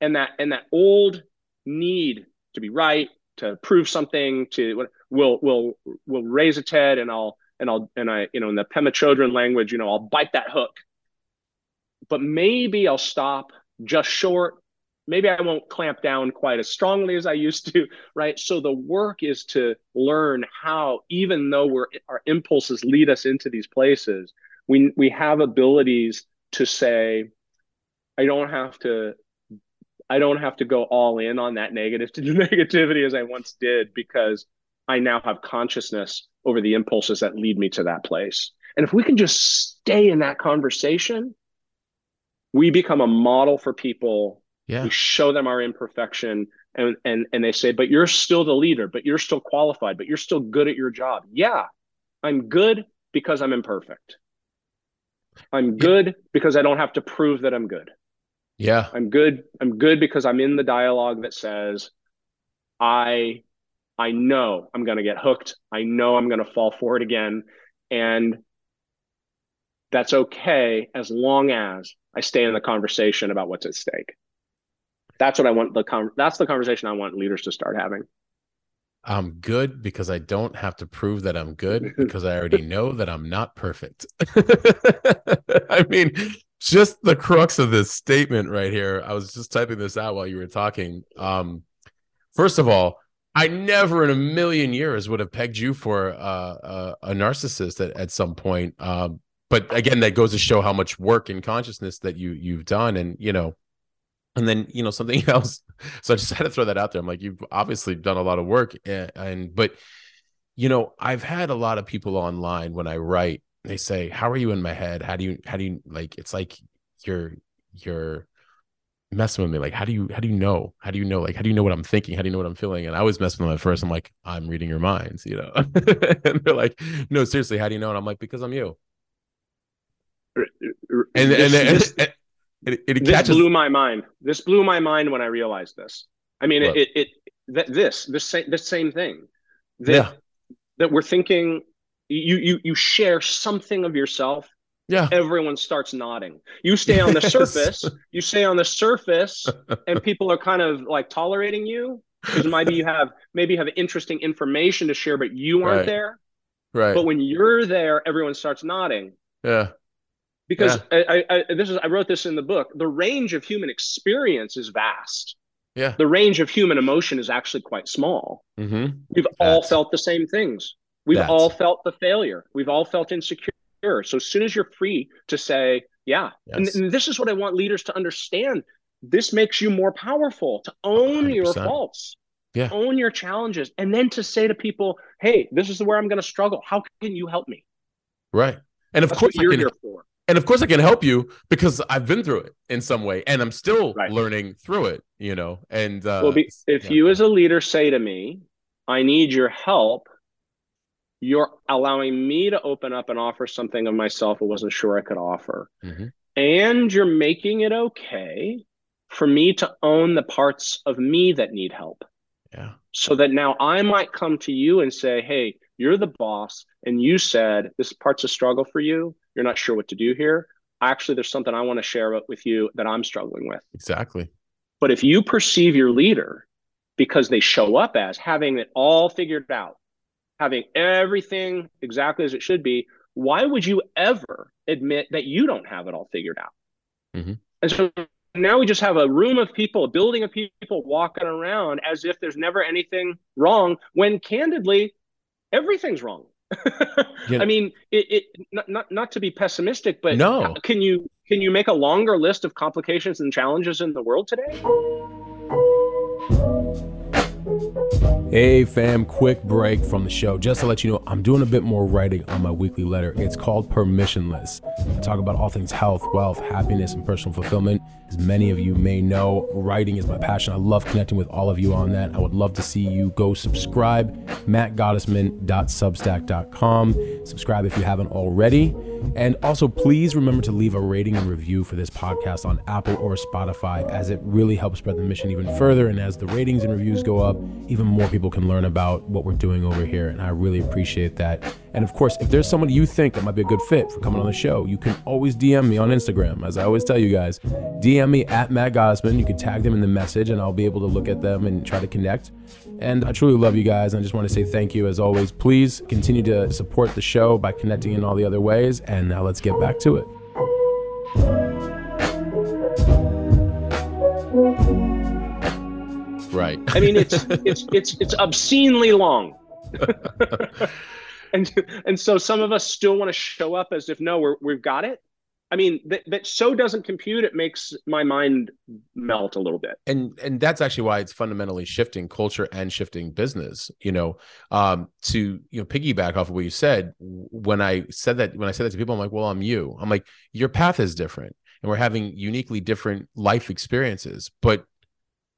And that and that old need to be right, to prove something, to will will will raise its head and I'll and I'll and I you know in the Pema Chodron language you know I'll bite that hook. But maybe I'll stop just short. Maybe I won't clamp down quite as strongly as I used to, right? So the work is to learn how, even though we're our impulses lead us into these places, we we have abilities to say, I don't have to I don't have to go all in on that negative negativity as I once did because I now have consciousness over the impulses that lead me to that place. And if we can just stay in that conversation, we become a model for people. Yeah. We show them our imperfection and and and they say, "But you're still the leader, but you're still qualified, but you're still good at your job." Yeah. I'm good because I'm imperfect. I'm good because I don't have to prove that I'm good. Yeah. I'm good. I'm good because I'm in the dialogue that says I I know I'm going to get hooked. I know I'm going to fall for it again. And that's okay as long as I stay in the conversation about what's at stake. That's what I want the con- that's the conversation I want leaders to start having. I'm good because I don't have to prove that I'm good because I already know that I'm not perfect. I mean, just the crux of this statement right here. I was just typing this out while you were talking. Um, first of all, I never in a million years would have pegged you for uh, a, a narcissist at, at some point. Um, but again, that goes to show how much work and consciousness that you you've done, and you know, and then you know something else. So I just had to throw that out there. I'm like, you've obviously done a lot of work, and, and but you know, I've had a lot of people online when I write, they say, "How are you in my head? How do you how do you like?" It's like you're you're messing with me like how do you how do you know how do you know like how do you know what i'm thinking how do you know what i'm feeling and i was messing with them at first i'm like i'm reading your minds you know and they're like no seriously how do you know and i'm like because i'm you and this, and, and, this, and it, it this blew my mind. This blew my mind when I realized this. I mean, What? it, it, it th- this, this same, this same thing that, yeah that we're thinking you, you, you share something of yourself. yeah Everyone starts nodding. You stay on the Yes. surface, you stay on the surface and people are kind of like tolerating you because maybe you have, maybe you have interesting information to share, but you aren't Right. there. right But when you're there, everyone starts nodding. yeah because I, I, I this is I wrote this in the book. The range of human experience is vast. yeah The range of human emotion is actually quite small. mm-hmm. We've all felt the same things. We've That's- all felt the failure. We've all felt insecure. So as soon as you're free to say, yeah, and, Yes. and this is what I want leaders to understand. This makes you more powerful to own your 100%. faults, Yeah. own your challenges, and then to say to people, hey, this is where I'm going to struggle. How can you help me? right and of That's course I you're can, here for. and of course I can help you because I've been through it in some way, and I'm still Right. learning through it. You know, and uh, well, be, if yeah. you as a leader say to me, I need your help, you're allowing me to open up and offer something of myself I wasn't sure I could offer. Mhm. And you're making it okay for me to own the parts of me that need help. yeah, So that now I might come to you and say, Hey, you're the boss, and you said this part's a struggle for you. You're not sure what to do here. Actually, there's something I want to share with you that I'm struggling with. exactly. But if you perceive your leader because they show up as having it all figured out, having everything exactly as it should be, why would you ever admit that you don't have it all figured out? Mhm. And so now we just have a room of people, a building of people walking around as if there's never anything wrong, when candidly, everything's wrong. Yeah. I mean, it, it not, not not to be pessimistic, but No. can you can you make a longer list of complications and challenges in the world today? Hey fam, quick break from the show. Just to let you know, I'm doing a bit more writing on my weekly letter. It's called Permissionless. I talk about all things health, wealth, happiness, and personal fulfillment. As many of you may know, writing is my passion. I love connecting with all of you on that. I would love to see you go subscribe, mattgottesman.substack.com. Subscribe if you haven't already. And also, please remember to leave a rating and review for this podcast on Apple or Spotify, as it really helps spread the mission even further. And as the ratings and reviews go up, even more people can learn about what we're doing over here. And I really appreciate that. And of course, if there's someone you think that might be a good fit for coming on the show, you can always DM me on Instagram. As I always tell you guys, DM me at Matt Gottesman. You can tag them in the message, and I'll be able to look at them and try to connect. And I truly love you guys. And I just want to say thank you as always. Please continue to support the show by connecting in all the other ways. And now let's get back to it. Right. I mean, it's it's it's it's obscenely long. and and so some of us still want to show up as if no, we're, we've got it. I mean, that that so doesn't compute. It makes my mind melt a little bit. and and that's actually why it's fundamentally shifting culture and shifting business you know um to you know piggyback off of what you said when i said that when i said that to people i'm like well i'm you i'm like your path is different and we're having uniquely different life experiences but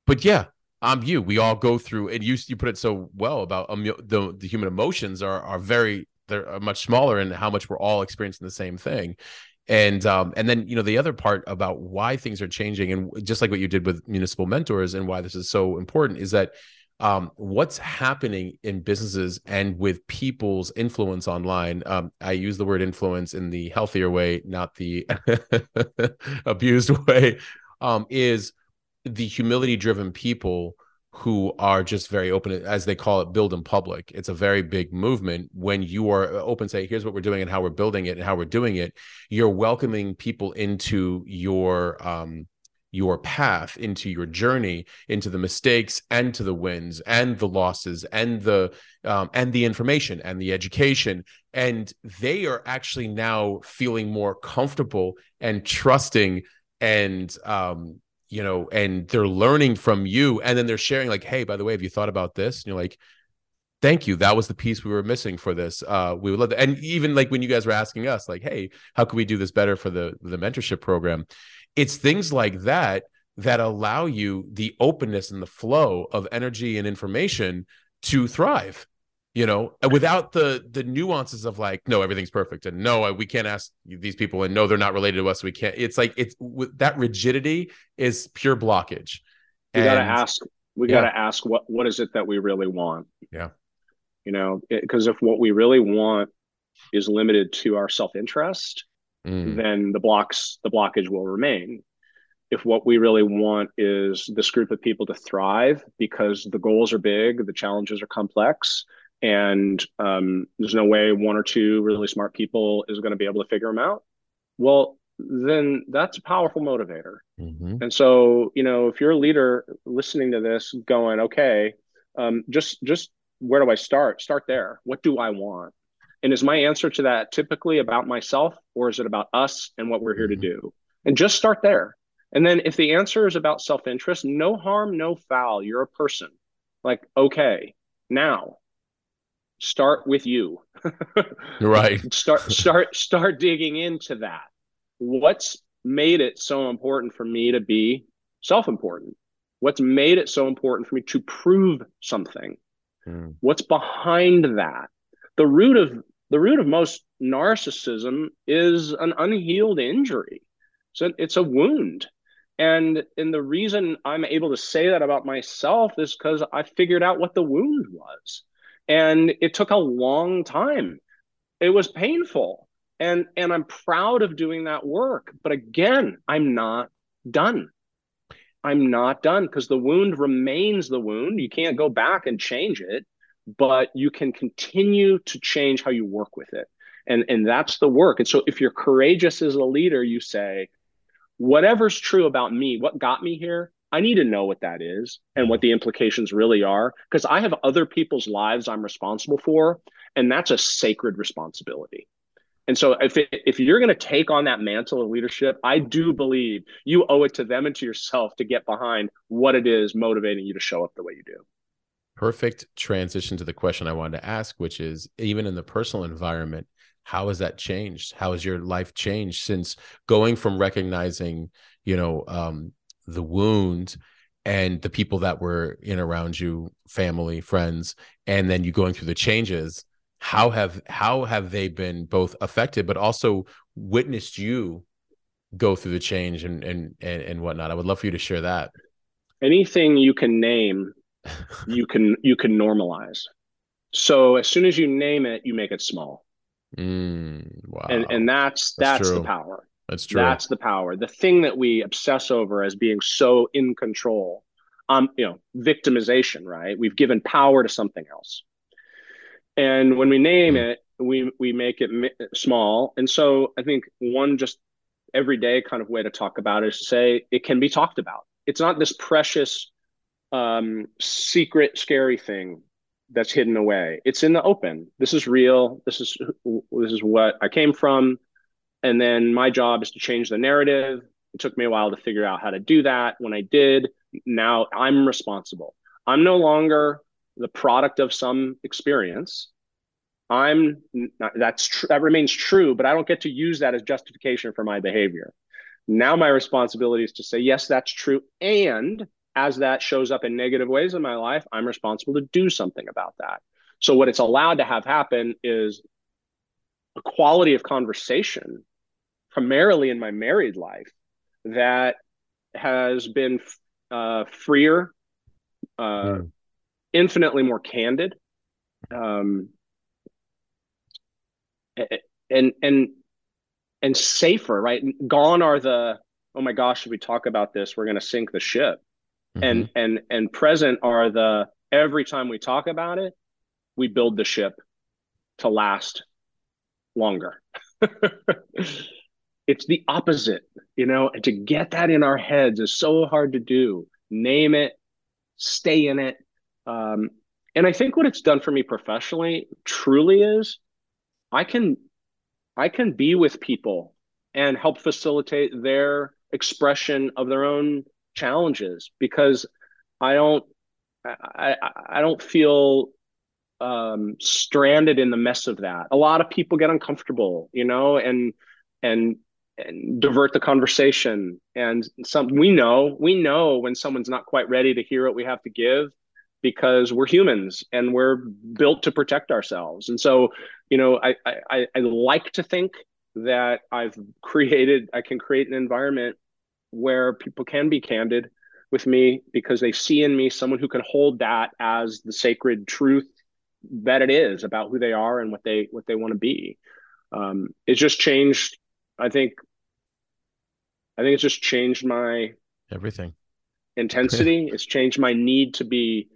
but yeah i'm you. We all go through and you you put it so well about um, the the human emotions are are very they're much smaller and how much we're all experiencing the same thing. And um and then you know the other part about why things are changing and just like what you did with municipal mentors and why this is so important is that um what's happening in businesses and with people's influence online um i use the word influence in the healthier way not the abused way um is the humility driven people who are just very open as they call it build in public. It's a very big movement. When you are open say here's what we're doing and how we're building it and how we're doing it you're welcoming people into your um your path into your journey into the mistakes and to the wins and the losses and the um, and the information and the education. And they are actually now feeling more comfortable and trusting and um you know and they're learning from you and then they're sharing like hey by the way have you thought about this? And you're like thank you. That was the piece we were missing for this. Uh we would love that. And even like when you guys were asking us like hey how can we do this better for the the mentorship program? It's things like that that allow you the openness and the flow of energy and information to thrive you know without the the nuances of like no everything's perfect and no we can't ask these people and no they're not related to us we can't it's like it's that rigidity is pure blockage we got to ask we yeah. got to ask what what is it that we really want yeah you know because if what we really want is limited to our self-interest mm. then the blocks the blockage will remain if what we really want is this group of people to thrive because the goals are big the challenges are complex and um, there's no way one or two really smart people is going to be able to figure them out. Well then that's a powerful motivator. Mm-hmm. and so you know if you're a leader listening to this going okay um, just just where do i start? Start there. What do i want? And is my answer to that typically about myself or is it about us and what we're here mm-hmm. to do? And just start there. And then if the answer is about self-interest no harm no foul. You're a person. Like okay now start with you. Right. Start start start digging into that. What's made it so important for me to be self-important? What's made it so important for me to prove something? Hmm. what's behind that? The root of the root of most narcissism is an unhealed injury. So it's a wound. And and the reason i'm able to say that about myself is because i figured out what the wound was and it took a long time. It was painful and and i'm proud of doing that work but again i'm not done. I'm not done because the wound remains the wound. You can't go back and change it but you can continue to change how you work with it. And and that's the work. And so if you're courageous as a leader you say whatever's true about me what got me here I need to know what that is and what the implications really are because I have other people's lives I'm responsible for, and that's a sacred responsibility. And so, if it, if you're going to take on that mantle of leadership, I do believe you owe it to them and to yourself to get behind what it is motivating you to show up the way you do. Perfect transition to the question I wanted to ask, which is even in the personal environment, how has that changed? How has your life changed since going from recognizing, you know, um, the wound and the people that were in around you family friends and then you going through the changes how have how have they been both affected but also witnessed you go through the change and and and, and whatnot? I would love for you to share that. Anything you can name you can you can normalize. So as soon as you name it you make it small. Mm, wow. and and that's that's, that's the power that's true. That's the power. The thing that we obsess over as being so in control. Um, you know, victimization, right? We've given power to something else. And when we name mm. it, we we make it mi- small. And so I think one just everyday kind of way to talk about it is to say it can be talked about. It's not this precious um, secret scary thing that's hidden away. It's in the open. This is real. This is this is what I came from. And then my job is to change the narrative. It took me a while to figure out how to do that. When I did, now I'm responsible. I'm no longer the product of some experience. I'm not, that's true. That remains true, but I don't get to use that as justification for my behavior. Now my responsibility is to say, yes, that's true. And as that shows up in negative ways in my life, I'm responsible to do something about that. So what it's allowed to have happen is a quality of conversation primarily in my married life that has been uh, freer, uh, mm. infinitely more candid, um, and and and safer. Right, gone are the oh my gosh, should we talk about this? We're going to sink the ship, mm-hmm. and and and present are the every time we talk about it, we build the ship to last longer. it's the opposite, you know, and to get that in our heads is so hard to do. Name it, stay in it. Um, and I think what it's done for me professionally truly is I can I can be with people and help facilitate their expression of their own challenges because I don't I, I don't feel um, stranded in the mess of that. A lot of people get uncomfortable, you know, and and and divert the conversation. And some we know we know when someone's not quite ready to hear what we have to give because we're humans and we're built to protect ourselves. And so, you know, I I, I like to think that I've created I can create an environment where people can be candid with me because they see in me someone who can hold that as the sacred truth that it is about who they are and what they what they want to be. Um, it's just changed. I think. I think it's just changed my everything intensity. it's changed my need to be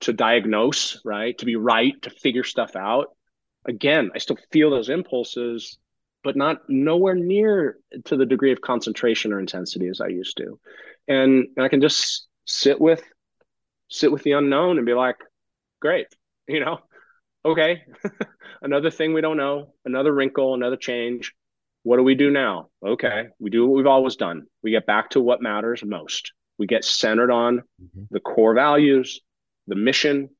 to diagnose, right? To be right, to figure stuff out. Again, I still feel those impulses, but not nowhere near to the degree of concentration or intensity as I used to. And, and I can just sit with sit with the unknown and be like, great, you know, okay, another thing we don't know, another wrinkle, another change. What do we do now? Okay, we do what we've always done. We get back to what matters most. We get centered on mm-hmm. the core values, the mission,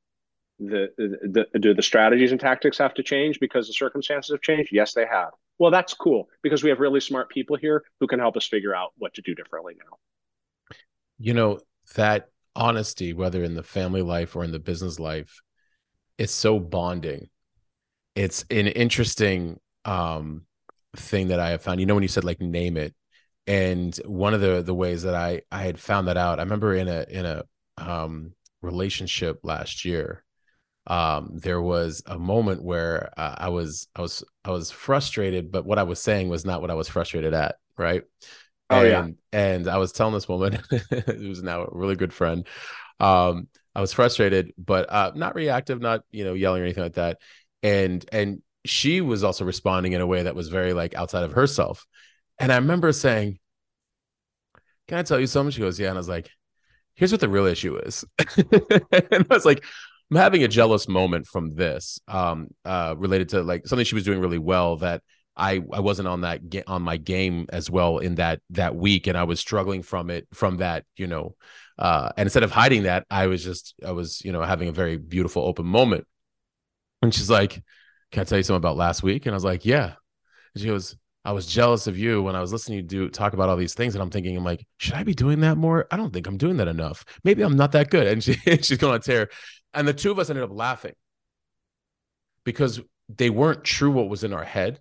the, the, the do the strategies and tactics have to change because the circumstances have changed? Yes, they have. Well, that's cool because we have really smart people here who can help us figure out what to do differently now. You know, that honesty, whether in the family life or in the business life, it's so bonding. It's an interesting um, thing that I have found. You know, when you said like name it, and one of the the ways that I I had found that out, I remember in a in a um, relationship last year, um, there was a moment where uh, I was I was I was frustrated, but what I was saying was not what I was frustrated at, right? Oh and, yeah. And I was telling this woman, who's now a really good friend, um, I was frustrated, but uh, not reactive, not you know yelling or anything like that. And and she was also responding in a way that was very like outside of herself. And I remember saying, "Can I tell you something?" She goes, "Yeah." And I was like, "Here's what the real issue is." and I was like, "I'm having a jealous moment from this, um, uh, related to like something she was doing really well that." I I wasn't on that on my game as well in that that week, and I was struggling from it from that you know uh, and instead of hiding that, I was just, I was, you know, having a very beautiful open moment. And she's like, Can I tell you something about last week? And I was like, Yeah. And she goes, I was jealous of you when I was listening to you do talk about all these things. And I'm thinking, I'm like, should I be doing that more? I don't think I'm doing that enough. Maybe I'm not that good. And she, she's going on tear. And the two of us ended up laughing because they weren't true what was in our head,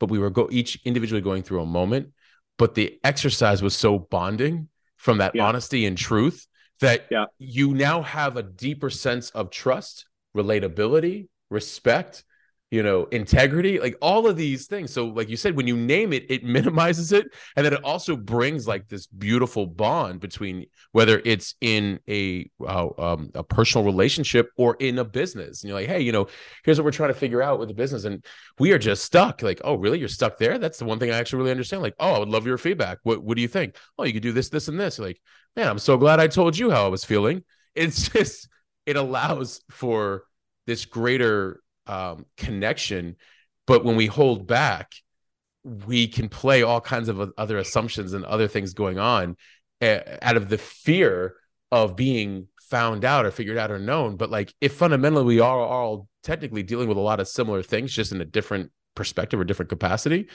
but we were go each individually going through a moment. But the exercise was so bonding from that yeah. honesty and truth that yeah. you now have a deeper sense of trust, relatability, respect, you know, integrity, like all of these things. So, like you said, when you name it, it minimizes it. And then it also brings like this beautiful bond between whether it's in a uh, um, a personal relationship or in a business. And you're like, hey, you know, here's what we're trying to figure out with the business. And we are just stuck. Like, oh, really? You're stuck there? That's the one thing I actually really understand. Like, oh, I would love your feedback. What what do you think? Oh, you could do this, this, and this. You're like, man, I'm so glad I told you how I was feeling. It's just it allows for this greater um, connection. But when we hold back, we can play all kinds of other assumptions and other things going on out of the fear of being found out or figured out or known. But like, if fundamentally we are all technically dealing with a lot of similar things, just in a different perspective or different capacity,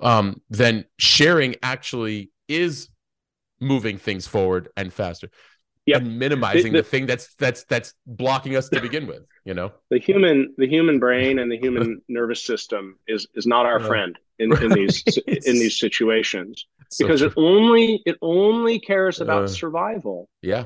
um, then sharing actually is moving things forward and faster yep. and minimizing the, the, the, thing that's that's that's blocking us to begin with you know the human the human brain and the human nervous system is is not our friend in, right. in these in these situations so because true. it only it only cares about uh, survival yeah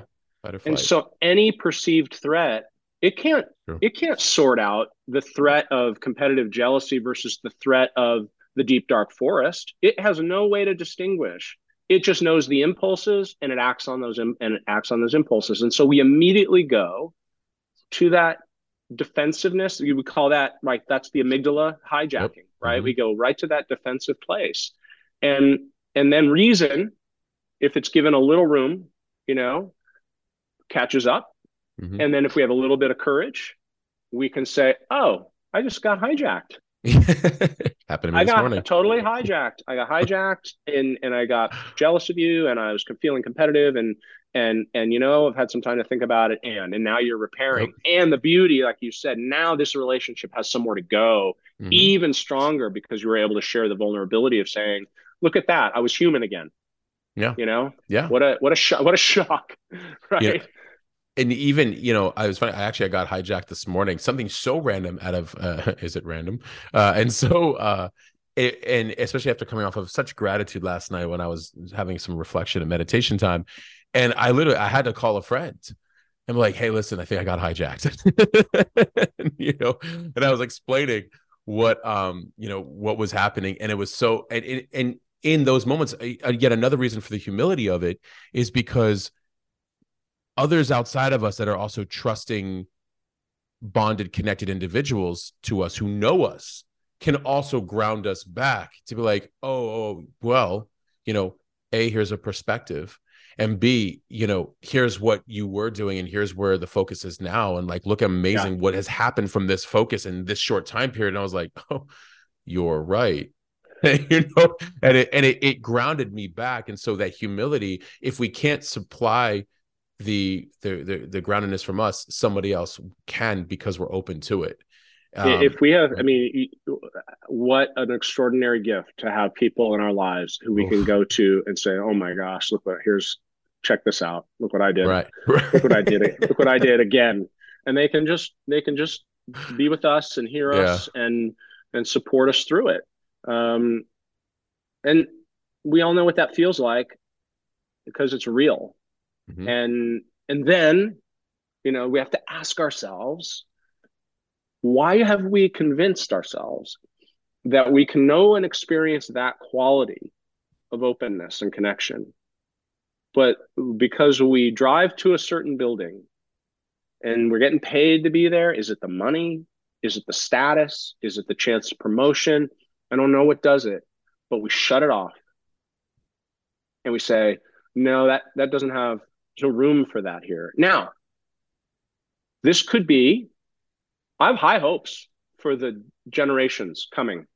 and so any perceived threat it can't true. it can't sort out the threat of competitive jealousy versus the threat of the deep dark forest it has no way to distinguish it just knows the impulses and it acts on those and it acts on those impulses and so we immediately go to that defensiveness you would call that like that's the amygdala hijacking yep. right mm-hmm. we go right to that defensive place and and then reason if it's given a little room you know catches up mm-hmm. and then if we have a little bit of courage we can say oh i just got hijacked happened to me I this got morning. totally hijacked. I got hijacked and and I got jealous of you and I was feeling competitive and and and you know I've had some time to think about it and and now you're repairing yep. and the beauty like you said now this relationship has somewhere to go mm-hmm. even stronger because you were able to share the vulnerability of saying look at that I was human again. Yeah. You know? Yeah. What a what a shock what a shock. Right. Yeah and even you know i was funny i actually i got hijacked this morning something so random out of uh, is it random? Uh, and so uh it, and especially after coming off of such gratitude last night when i was having some reflection and meditation time and i literally i had to call a friend. I'm like hey listen i think i got hijacked. And, you know and i was explaining what um you know what was happening and it was so and and in those moments yet another reason for the humility of it is because others outside of us that are also trusting bonded connected individuals to us who know us can also ground us back to be like oh, oh, oh well you know a here's a perspective and b you know here's what you were doing and here's where the focus is now and like look amazing yeah. what has happened from this focus in this short time period and i was like oh you're right you know and it and it, it grounded me back and so that humility if we can't supply the the the, the groundedness from us somebody else can because we're open to it. Um, if we have i mean what an extraordinary gift to have people in our lives who we oof. can go to and say oh my gosh look what here's check this out. Look what i did. Right. Look what i did. Look what i did again. And they can just they can just be with us and hear yeah. us and and support us through it. Um and we all know what that feels like because it's real Mm-hmm. And and then, you know, we have to ask ourselves, why have we convinced ourselves that we can know and experience that quality of openness and connection? But because we drive to a certain building and we're getting paid to be there, is it the money? Is it the status? Is it the chance of promotion? I don't know what does it, but we shut it off. And we say, no, that, that doesn't have no room for that here. Now, this could be, I have high hopes for the generations coming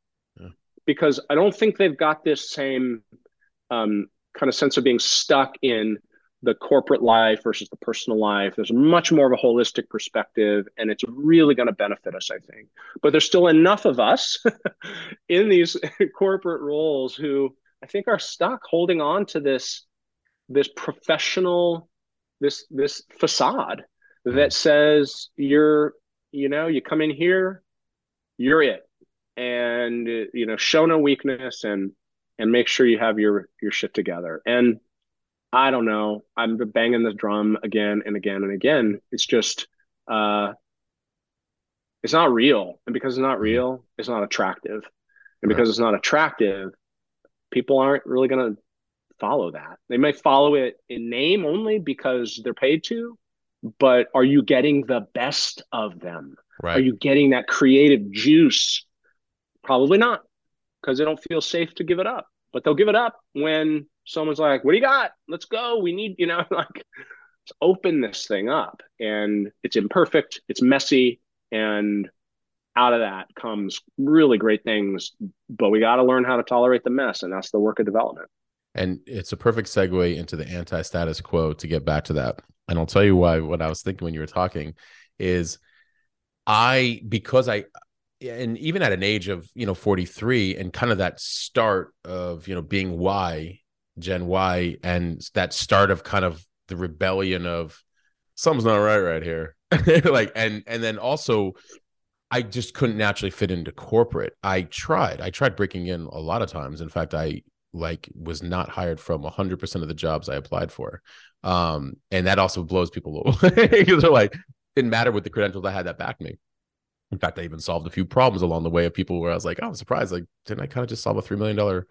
yeah. because I don't think they've got this same um, kind of sense of being stuck in the corporate life versus the personal life. There's much more of a holistic perspective, and it's really going to benefit us, I think. But there's still enough of us in these corporate roles who I think are stuck holding on to this this professional this this facade mm-hmm. that says you're you know you come in here you're it. And you know show no weakness and and make sure you have your your shit together. And i don't know i'm banging the drum again and again and again. It's just uh it's not real. And because it's not mm-hmm. real it's not attractive. And because it's not attractive people aren't really going to follow that. They may follow it in name only because they're paid to, but are you getting the best of them? Right. Are you getting that creative juice? Probably not, because they don't feel safe to give it up. But they'll give it up when someone's like, "What do you got? Let's go. We need, you know, like let's open this thing up." And it's imperfect, it's messy, and out of that comes really great things. But we got to learn how to tolerate the mess, and that's the work of development. And it's a perfect segue into the anti status quo to get back to that. And I'll tell you why what I was thinking when you were talking is I, because I, and even at an age of, you know, 43 and kind of that start of, you know, being Y, Gen Y, and that start of kind of the rebellion of something's not right right here. like, and, and then also I just couldn't naturally fit into corporate. I tried. I tried breaking in a lot of times. In fact, I like was not hired from 100% of the jobs I applied for. Um, and that also blows people away because they're like, didn't matter with the credentials I had that backed me. In fact, I even solved a few problems along the way of people where I was like, oh, I'm surprised. Like, didn't I kind of just solve a $3 million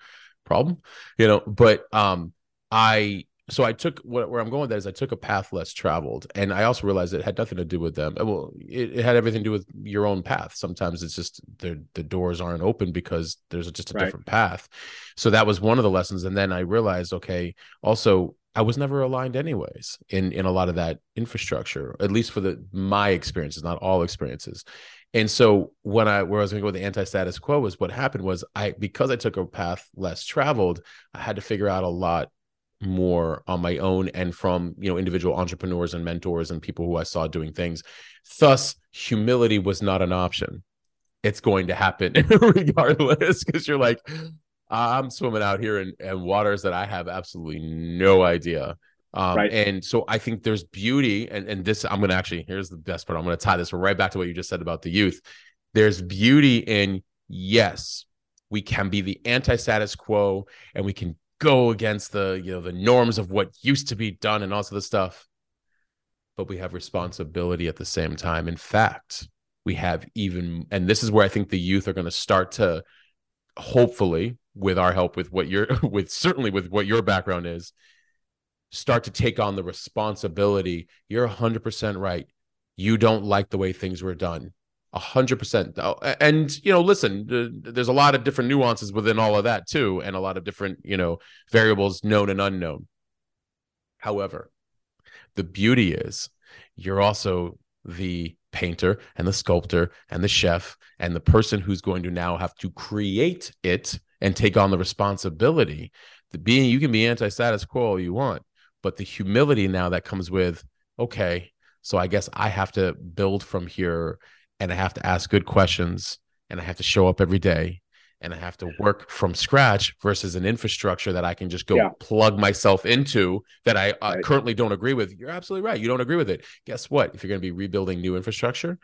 problem? You know, but um, I, so I took what, where I'm going with that is I took a path less traveled, and I also realized it had nothing to do with them. Uh, well, it, it had everything to do with your own path. Sometimes it's just the the doors aren't open because there's just a right. different path. So that was one of the lessons, and then I realized, okay, also I was never aligned anyways in in a lot of that infrastructure, at least for the my experiences, not all experiences. And so when I where I was going to go with the anti-status quo was what happened was I because I took a path less traveled, I had to figure out a lot more on my own and from you know individual entrepreneurs and mentors and people who I saw doing things. Thus, humility was not an option. It's going to happen regardless because you're like, I'm swimming out here in, in, waters that I have absolutely no idea. Um, right. And so I think there's beauty, and and this I'm going to actually here's the best part. I'm going to tie this right back to what you just said about the youth. There's beauty in yes, we can be the anti-status quo, and we can go against the you know the norms of what used to be done and also the stuff. But we have responsibility at the same time. In fact we have even and this is where i think the youth are going to start to hopefully with our help with what you're with certainly with what your background is start to take on the responsibility. You're 100% right. You don't like the way things were done hundred percent. Oh, and you know, listen, there's a lot of different nuances within all of that too, and a lot of different you know variables known and unknown. However, the beauty is you're also the painter and the sculptor and the chef and the person who's going to now have to create it and take on the responsibility. The being you can be anti-status quo all you want, but the humility now that comes with okay, so I guess I have to build from here and I have to ask good questions and I have to show up every day and I have to work from scratch versus an infrastructure that I can just go yeah. plug myself into that I uh, right. currently don't agree with. You're absolutely right. You don't agree with it. Guess what? If you're going to be rebuilding new infrastructure,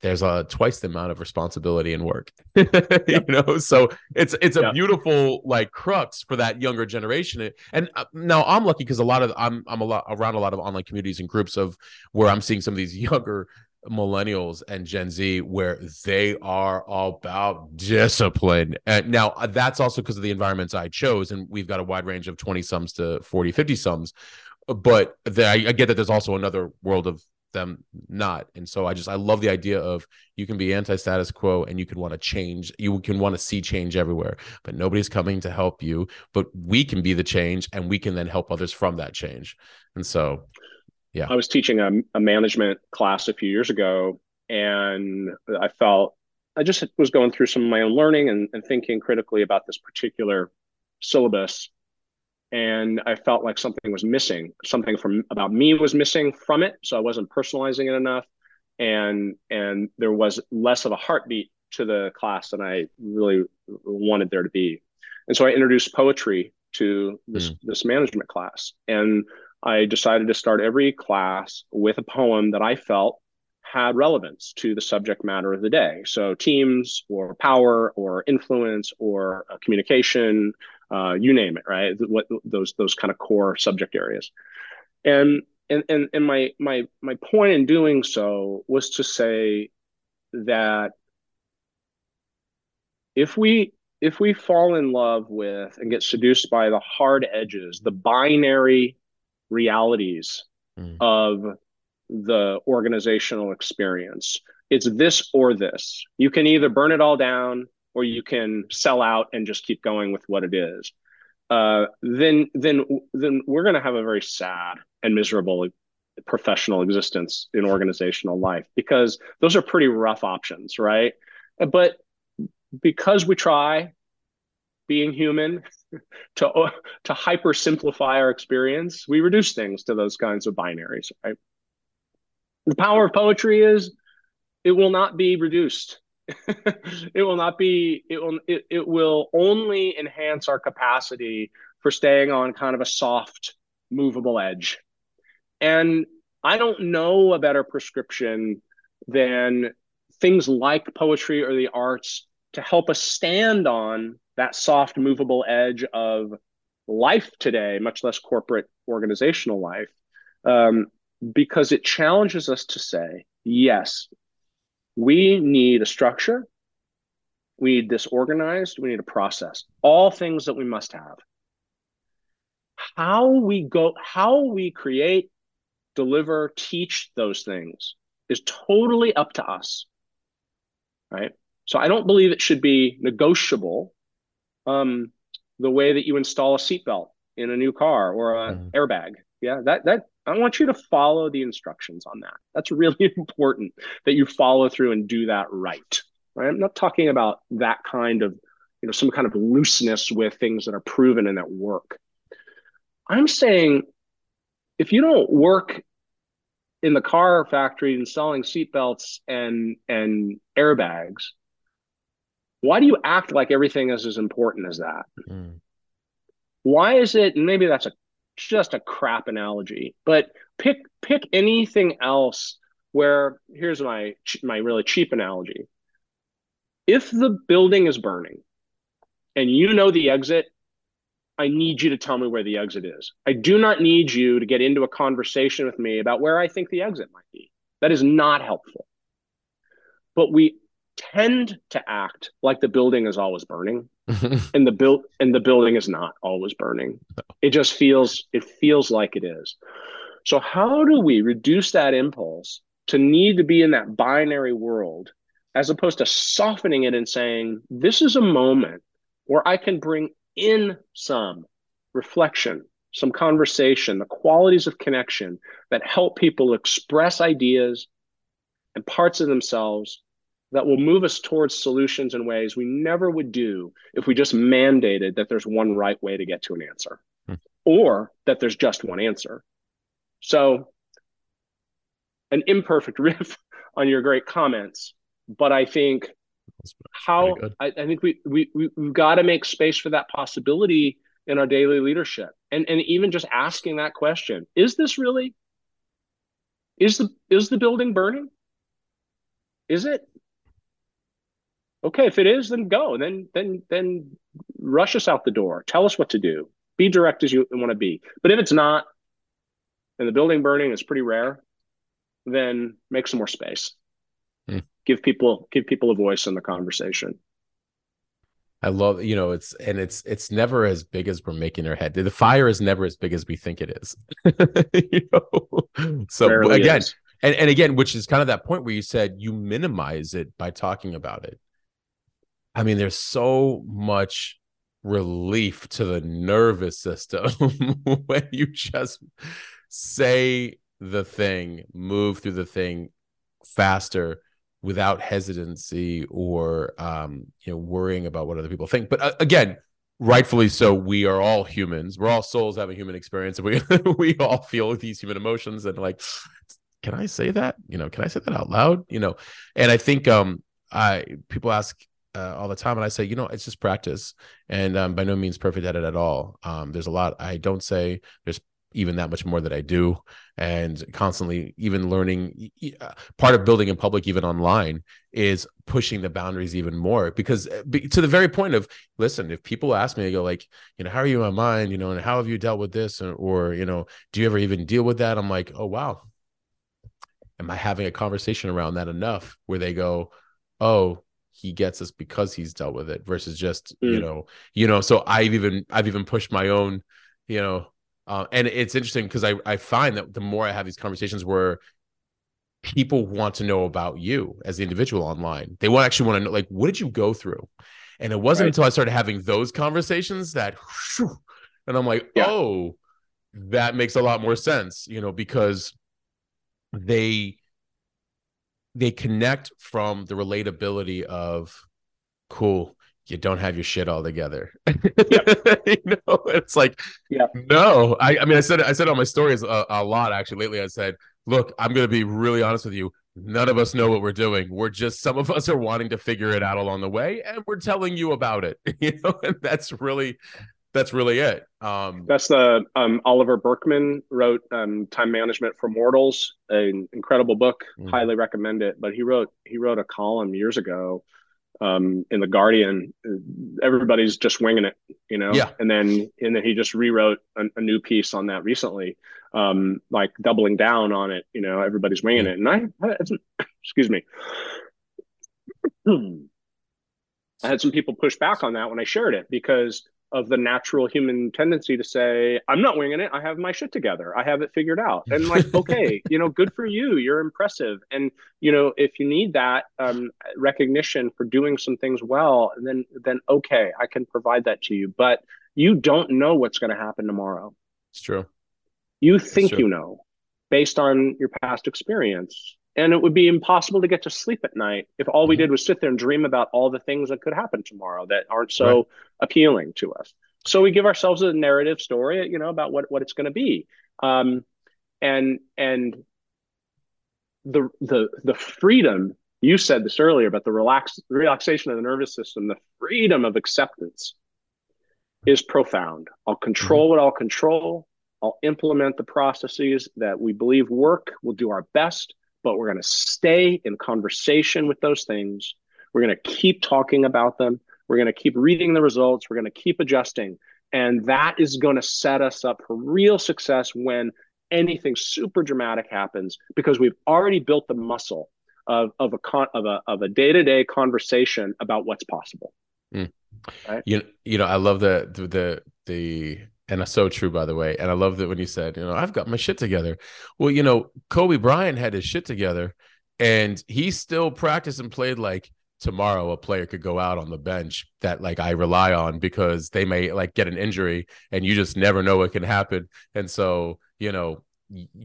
there's a twice the amount of responsibility and work. you know, so it's it's a beautiful like crux for that younger generation. And uh, now I'm lucky because a lot of I'm I'm a lot around a lot of online communities and groups of where I'm seeing some of these younger millennials and Gen Z where they are about discipline. And now uh, that's also because of the environments I chose. And we've got a wide range of 20 sums to 40, 50 sums. But the, I, I get that there's also another world of them not. And so I just, I love the idea of you can be anti status quo and you can want to change. You can want to see change everywhere, but nobody's coming to help you. But we can be the change and we can then help others from that change. And so yeah. I was teaching a, a management class a few years ago, and I felt I just was going through some of my own learning and, and thinking critically about this particular syllabus. And I felt like something was missing. Something from about me was missing from it. So I wasn't personalizing it enough. And and there was less of a heartbeat to the class than I really wanted there to be. And so I introduced poetry to this mm. this management class. And I decided to start every class with a poem that I felt had relevance to the subject matter of the day. So teams or power or influence or uh, communication, uh, you name it, right? What those those kind of core subject areas. And and and and my my my point in doing so was to say that if we if we fall in love with and get seduced by the hard edges, the binary realities mm. of the organizational experience. It's this or this. You can either burn it all down or you can sell out and just keep going with what it is. Uh, then, then, then we're going to have a very sad and miserable professional existence in organizational life because those are pretty rough options, right? But because we try being human to to hyper simplify our experience we reduce things to those kinds of binaries right? The power of poetry is it will not be reduced. It will not be it will it, it will only enhance our capacity for staying on kind of a soft movable edge. And i don't know a better prescription than things like poetry or the arts to help us stand on that soft, movable edge of life today, much less corporate organizational life, um, because it challenges us to say, yes, we need a structure, we need this organized, we need a process, all things that we must have. how we go, how we create, deliver, teach those things is totally up to us. Right. So I don't believe it should be negotiable. Um, the way that you install a seatbelt in a new car or an mm. airbag. Yeah, that that I want you to follow the instructions on that. That's really important that you follow through and do that right. Right. I'm not talking about that kind of, you know, some kind of looseness with things that are proven and that work. I'm saying if you don't work in the car factory and selling seatbelts and and airbags, why do you act like everything is as important as that? Mm. Why is it? And maybe that's a just a crap analogy, but pick pick anything else. Where here's my my really cheap analogy: if the building is burning, and you know the exit, I need you to tell me where the exit is. I do not need you to get into a conversation with me about where I think the exit might be. That is not helpful. But we tend to act like the building is always burning and the build and the building is not always burning. It just feels it feels like it is. So how do we reduce that impulse to need to be in that binary world as opposed to softening it and saying this is a moment where i can bring in some reflection some conversation the qualities of connection that help people express ideas and parts of themselves that will move us towards solutions in ways we never would do if we just mandated that there's one right way to get to an answer hmm. or that there's just one answer. So, an imperfect riff on your great comments, but I think how I, I, think we, we, we we've got to make space for that possibility in our daily leadership and and even just asking that question is this really is the is the building burning is it okay if it is then go then then then rush us out the door tell us what to do be direct as you want to be but if it's not and the building burning is pretty rare then make some more space hmm. give people give people a voice in the conversation I love, you know, it's and it's it's never as big as we're making our head. The fire is never as big as we think it is. you know? So Barely again, is. and, and again, which is kind of that point where you said you minimize it by talking about it. I mean, there's so much relief to the nervous system when you just say the thing, move through the thing faster without hesitancy or um, you know worrying about what other people think. But uh, again, rightfully so, we are all humans. We're all souls having human experience, and we we all feel these human emotions. And like, can I say that? You know, can I say that out loud? You know, and I think um, I people ask uh, all the time and i say you know it's just practice. And um, by no means perfect at it at all. Um, there's a lot i don't say. There's even that much more that i do. And constantly even learning uh, part of building in public even online is pushing the boundaries even more because uh, to the very point of listen if people ask me I go like you know how are you in my mind you know and how have you dealt with this? Or you know do you ever even deal with that? I'm like oh wow. Am i having a conversation around that enough? Where they go oh he gets us because he's dealt with it versus just mm. you know you know so i've even i've even pushed my own you know uh, and it's interesting because i i find that the more i have these conversations where people want to know about you as the individual online they want actually want to know like what did you go through and it wasn't right. until i started having those conversations that whew, and i'm like yeah. oh that makes a lot more sense you know because they they connect from the relatability of cool you don't have your shit all together. Yep. you know it's like yeah. no. I, I mean i said i said on my stories a, a lot actually lately i said look i'm going to be really honest with you. None of us know what we're doing. We're just some of us are wanting to figure it out along the way and we're telling you about it. You know and that's really that's really it. Um, that's the um, Oliver Burkeman wrote um, Time Management for Mortals, an incredible book. Mm-hmm. Highly recommend it. But he wrote he wrote a column years ago um, in the Guardian. Everybody's just winging it, you know. Yeah. And then and then he just rewrote a, a new piece on that recently, um, like doubling down on it. You know, everybody's winging mm-hmm. it, and I, I excuse me. I had some people push back on that when I shared it because of the natural human tendency to say, I'm not winging it. I have my shit together. I have it figured out. And like, okay, you know, good for you. You're impressive. And, you know, if you need that um, recognition for doing some things well, then, then okay, I can provide that to you. But you don't know what's going to happen tomorrow. It's true. You think you know based on your past experience. And it would be impossible to get to sleep at night if all we mm-hmm. did was sit there and dream about all the things that could happen tomorrow that aren't so right. appealing to us. So we give ourselves a narrative story, you know, about what, what it's going to be. Um, and and the the the freedom you said this earlier about the relax relaxation of the nervous system, the freedom of acceptance is profound. I'll control mm-hmm. what I'll control. I'll implement the processes that we believe work. We'll do our best, but we're going to stay in conversation with those things. We're going to keep talking about them. We're going to keep reading the results. We're going to keep adjusting. And that is going to set us up for real success when anything super dramatic happens because we've already built the muscle of, of a con, of a of a day-to-day conversation about what's possible. Mm. Right? You you know I love the the the, the and so true by the way and i love that when you said you know i've got my shit together. Well you know kobe bryant had his shit together and he still practiced and played like tomorrow a player could go out on the bench that like i rely on because they may like get an injury and you just never know what can happen. And so you know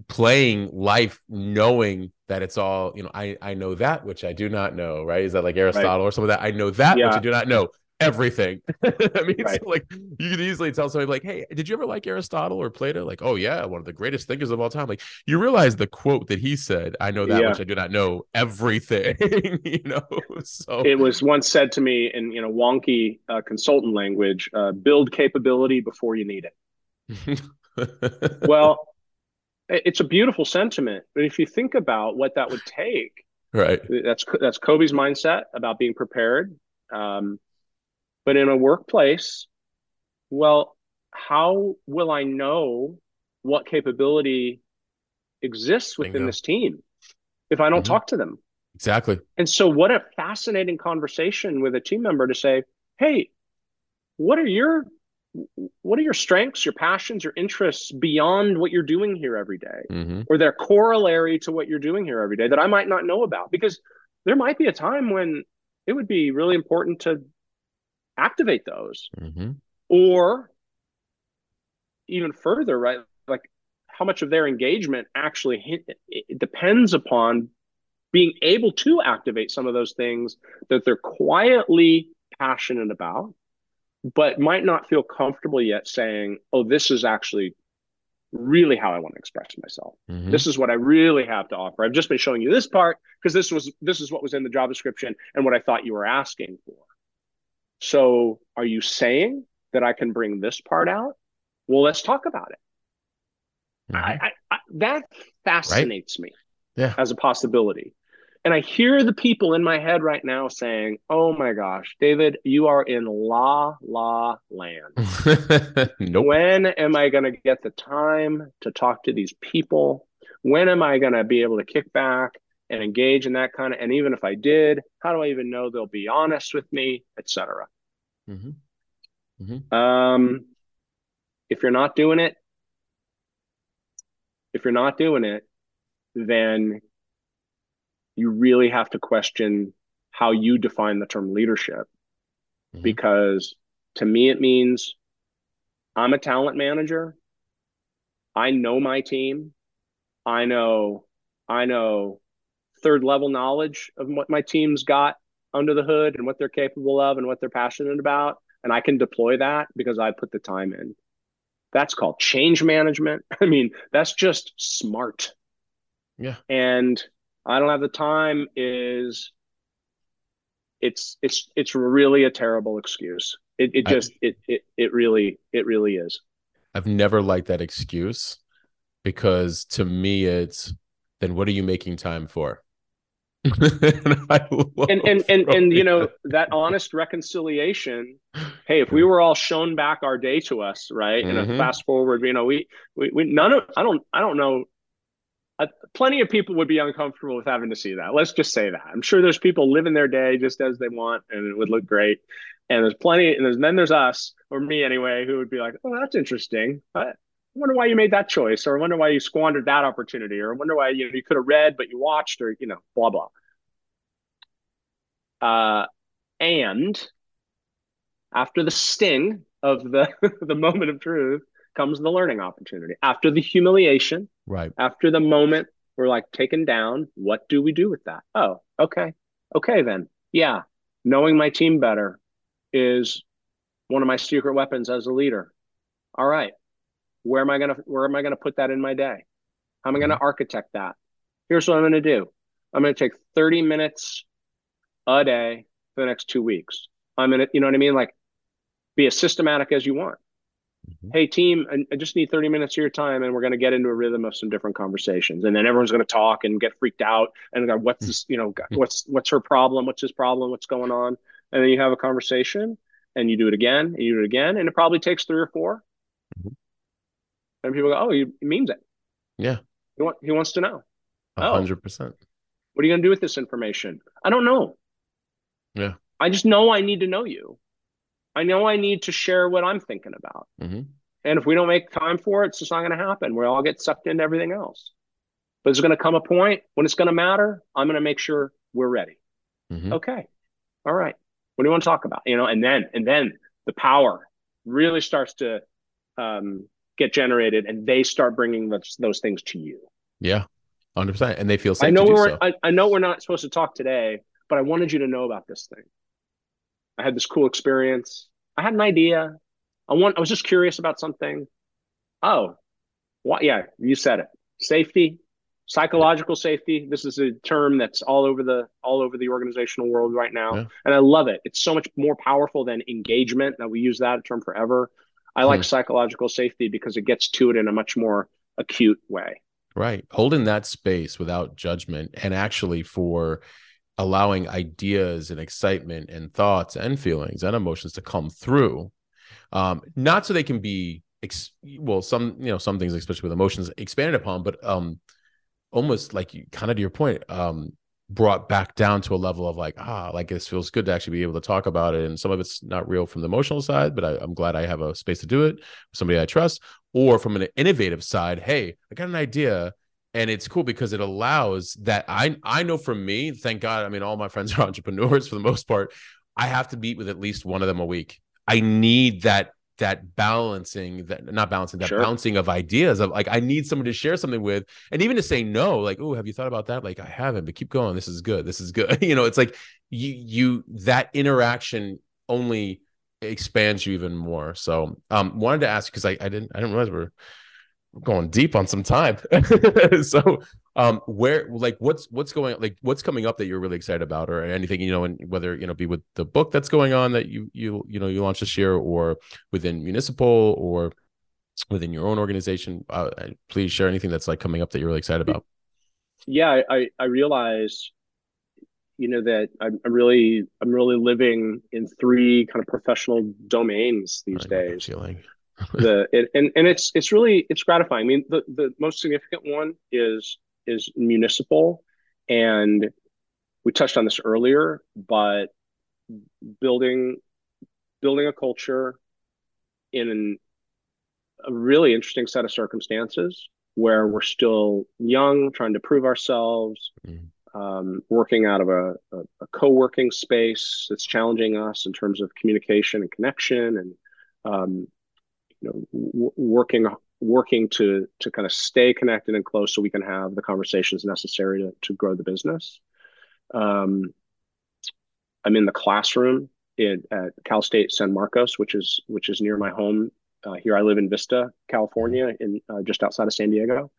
playing life knowing that it's all you know i i know that which i do not know right? Is that like aristotle right. or some of that? I know that yeah. which i do not know everything. I mean, right. so like you could easily tell somebody like, "Hey, did you ever like Aristotle or Plato?" Like, "Oh yeah, one of the greatest thinkers of all time." Like, you realize the quote that he said, "I know that yeah. which I do not know everything." you know, so it was once said to me in you know wonky uh, consultant language: uh, "Build capability before you need it." well, it's a beautiful sentiment, but if you think about what that would take, right? That's that's Kobe's mindset about being prepared. Um, but in a workplace, well, how will I know what capability exists within Bingo. this team if I don't mm-hmm. talk to them? Exactly. And so, what a fascinating conversation with a team member to say, "Hey, what are your what are your strengths, your passions, your interests beyond what you're doing here every day, mm-hmm. or they're corollary to what you're doing here every day that I might not know about?" Because there might be a time when it would be really important to activate those mm-hmm. or even further right like how much of their engagement actually hit, it depends upon being able to activate some of those things that they're quietly passionate about but might not feel comfortable yet saying oh this is actually really how i want to express myself mm-hmm. this is what i really have to offer i've just been showing you this part because this was this is what was in the job description and what i thought you were asking for so are you saying that I can bring this part out? Well, let's talk about it. Mm-hmm. I, I, I, that fascinates right? me yeah. as a possibility. And I hear the people in my head right now saying, Oh my gosh, David, you are in la la land. nope. When am I going to get the time to talk to these people? When am I going to be able to kick back and engage in that kind of and even if i did how do i even know they'll be honest with me etc mm-hmm. mm-hmm. um, if you're not doing it if you're not doing it then you really have to question how you define the term leadership mm-hmm. because to me it means i'm a talent manager i know my team i know i know third level knowledge of what my team's got under the hood and what they're capable of and what they're passionate about. And I can deploy that because I put the time in. That's called change management. I mean, that's just smart. Yeah. And I don't have the time is it's it's it's really a terrible excuse. It it just I, it it it really it really is. I've never liked that excuse because to me it's then what are you making time for? and and and, and you know that honest reconciliation hey if we were all shown back our day to us right mm-hmm. and fast forward you know we, we we none of i don't i don't know. Uh, plenty of people would be uncomfortable with having to see that. Let's just say that. I'm sure there's people living their day just as they want and it would look great. And there's plenty, and there's, then there's us, or me anyway, who would be like, oh, that's interesting. I wonder why you made that choice, or I wonder why you squandered that opportunity, or I wonder why you, know, you could have read, but you watched, or, you know, blah, blah. Uh, and after the sting of the, the moment of truth comes the learning opportunity. After the humiliation, right? After the moment we're like taken down, what do we do with that? Oh, okay. Okay, then. Yeah. Knowing my team better is one of my secret weapons as a leader. All right. Where am I going to where am I going to put that in my day? How am I going to mm-hmm. architect that? Here's what I'm going to do. I'm going to take 30 minutes a day for the next 2 weeks. I'm going to, you know what I mean? Like be as systematic as you want. Mm-hmm. Hey team, I, just need 30 minutes of your time and we're going to get into a rhythm of some different conversations. And then everyone's going to talk and get freaked out and go, what's this, you know, mm-hmm. what's what's her problem? What's his problem? What's going on? And then you have a conversation and you do it again and you do it again and it probably takes three or 4 mm-hmm. And people go, "Oh, he, means it." Yeah. He, want, he wants to know. hundred percent. What are you going to do with this information? I don't know. Yeah. I just know I need to know you. I know I need to share what I'm thinking about. Mm-hmm. And if we don't make time for it, it's just not going to happen. We all get sucked into everything else. But there's going to come a point when it's going to matter. I'm going to make sure we're ready. Mm-hmm. Okay. All right. What do you want to talk about? You know, and then and then the power really starts to um, get generated, and they start bringing those, those things to you. Yeah, hundred percent. And they feel safe. I know we're so. I, I know we're not supposed to talk today, but I wanted you to know about this thing. I had this cool experience. I had an idea. I want. I was just curious about something. Oh, what? Yeah, you said it. Safety, psychological safety. This is a term that's all over the all over the organizational world right now, yeah. and I love it. It's so much more powerful than engagement. That we use that term forever. I hmm. like psychological safety because it gets to it in a much more acute way. Right, holding that space without judgment, and actually for allowing ideas and excitement and thoughts and feelings and emotions to come through um not so they can be ex- well some you know some things especially with emotions expanded upon but um almost like you kind of to your point um brought back down to a level of like ah like this feels good to actually be able to talk about it and some of it's not real from the emotional side but I, am glad i have a space to do it somebody i trust or from an innovative side hey i got an idea and it's cool because it allows that I I know for me, thank God, I mean all my friends are entrepreneurs for the most part. I have to meet with at least one of them a week. I need that that balancing that not balancing that sure. bouncing of ideas of like I need someone to share something with and even to say no like oh have you thought about that? Like I haven't but keep going. This is good. This is good. You know it's like you you that interaction only expands you even more. So um wanted to ask because I I didn't I didn't realize we're going deep on some time. so um where like what's what's going like what's coming up that you're really excited about or anything you know and whether you know be with the book that's going on that you you you know you launched this year or within municipal or within your own organization uh, please share anything that's like coming up that you're really excited about. Yeah i i realize you know that I'm, I'm really i'm really living in three kind of professional domains these days. feeling. The and and it's it's really it's gratifying. I mean, the the most significant one is is municipal, and we touched on this earlier, but building building a culture in an, a really interesting set of circumstances where we're still young, trying to prove ourselves, mm. um, working out of a, a, a, co-working space that's challenging us in terms of communication and connection and um, you know w- working working to to kind of stay connected and close so we can have the conversations necessary to, to grow the business. Um, i'm in the classroom in, at cal state san marcos which is which is near my home. Uh, here i live in vista california in uh, just outside of san diego.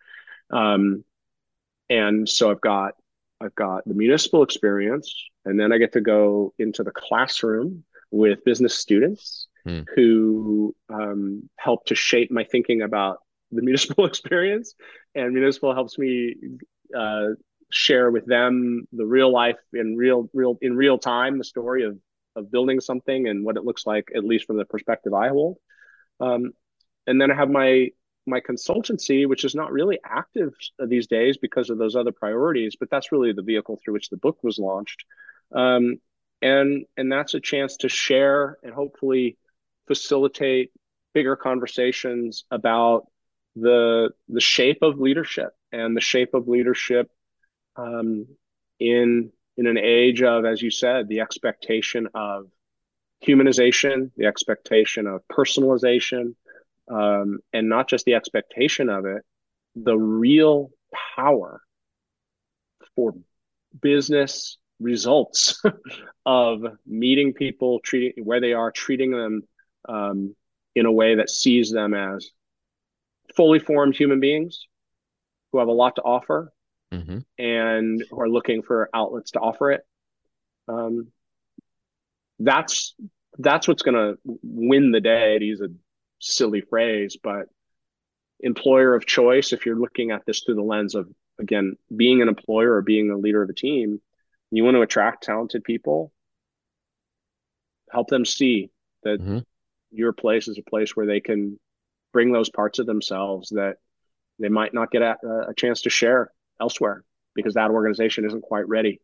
Um, and so i've got i've got the municipal experience and then i get to go into the classroom with business students hmm. who um, helped to shape my thinking about the municipal experience. And municipal helps me uh, share with them the real life in real, real in real time, the story of of building something and what it looks like, at least from the perspective I hold. Um, and then I have my my consultancy, which is not really active these days because of those other priorities, but that's really the vehicle through which the book was launched. Um, and and that's a chance to share and hopefully facilitate bigger conversations about the the shape of leadership and the shape of leadership um, in in an age of, as you said, the expectation of humanization, the expectation of personalization, um, and not just the expectation of it, the real power for business results of meeting people, treating where they are, treating them um, in a way that sees them as fully formed human beings who have a lot to offer mm-hmm. and who are looking for outlets to offer it. Um, that's that's what's going to win the day. To use a silly phrase, but employer of choice. If you're looking at this through the lens of again being an employer or being a leader of a team, you want to attract talented people. Help them see that mm-hmm. Your place is a place where they can bring those parts of themselves that they might not get a, a chance to share elsewhere because that organization isn't quite ready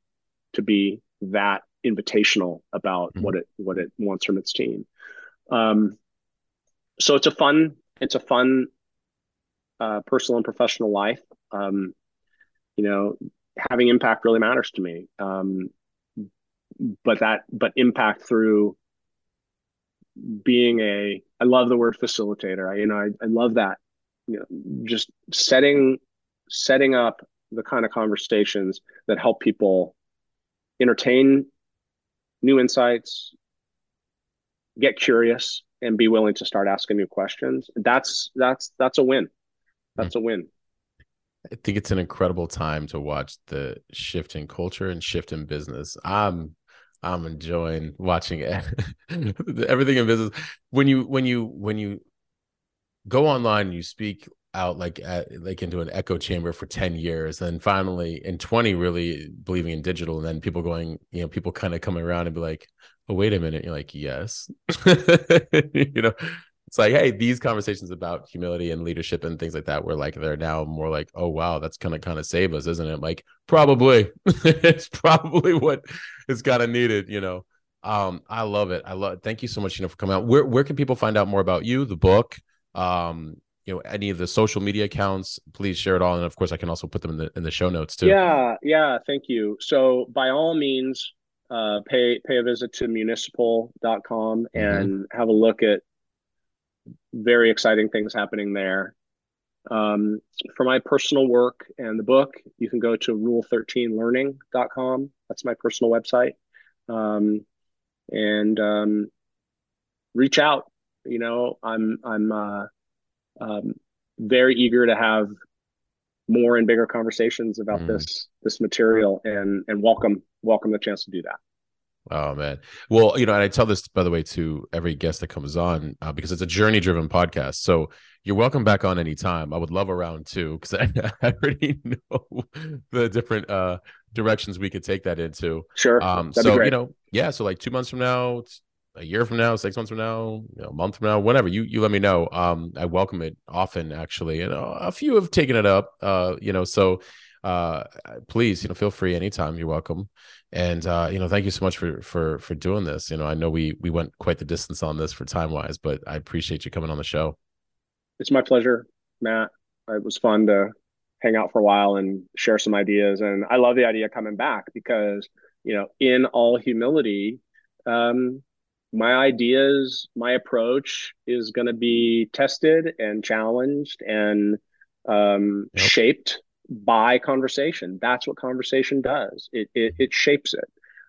to be that invitational about mm-hmm. what it what it wants from its team. Um, so it's a fun it's a fun uh, personal and professional life. Um, you know, having impact really matters to me. Um, but that but impact through being a I love the word facilitator. I you know I, I love that. You know, just setting setting up the kind of conversations that help people entertain new insights, get curious, and be willing to start asking new questions. That's that's that's a win. That's a win. I think it's an incredible time to watch the shift in culture and shift in business. I'm I'm enjoying watching it. everything in business. When you when you when you go online and you speak out like at, like into an echo chamber for 10 years and finally in 20 really believing in digital and then people going you know people kind of coming around and be like oh wait a minute you're like yes you know it's like hey these conversations about humility and leadership and things like that were like they're now more like oh wow that's gonna kind of save us isn't it? Like probably. It's probably what is kind of needed you know? Um i love it. I love it. thank you so much you know for coming out. Where where can people find out more about you the book um you know any of the social media accounts? Please share it all and of course i can also put them in the in the show notes too. Yeah yeah thank you. So by all means uh, pay pay a visit to municipal.com mm-hmm. and have a look at very exciting things happening there. Um, for my personal work and the book you can go to rule13learning.com that's my personal website. Um, and um, reach out. You know i'm i'm uh, um, very eager to have more and bigger conversations about mm. this this material and and welcome welcome the chance to do that Oh man. Well, you know, and I tell this by the way to every guest that comes on uh, because it's a journey driven podcast. So you're welcome back on anytime. I would love a round two because I, I, already know the different uh directions we could take that into. Sure. Um That'd so you know, yeah, so like two months from now, a year from now, six months from now, you know, a month from now, whatever you you let me know. Um, I welcome it often, actually, and uh, a few have taken it up. Uh, you know, so uh, please, you know, feel free anytime. You're welcome, and uh, you know, thank you so much for for for doing this. You know, I know we we went quite the distance on this for time wise, but I appreciate you coming on the show. It's my pleasure, Matt. It was fun to hang out for a while and share some ideas, and I love the idea coming back because you know, in all humility. Um, my ideas, my approach is going to be tested and challenged and um, yep. shaped by conversation. That's what conversation does. It it, it shapes it,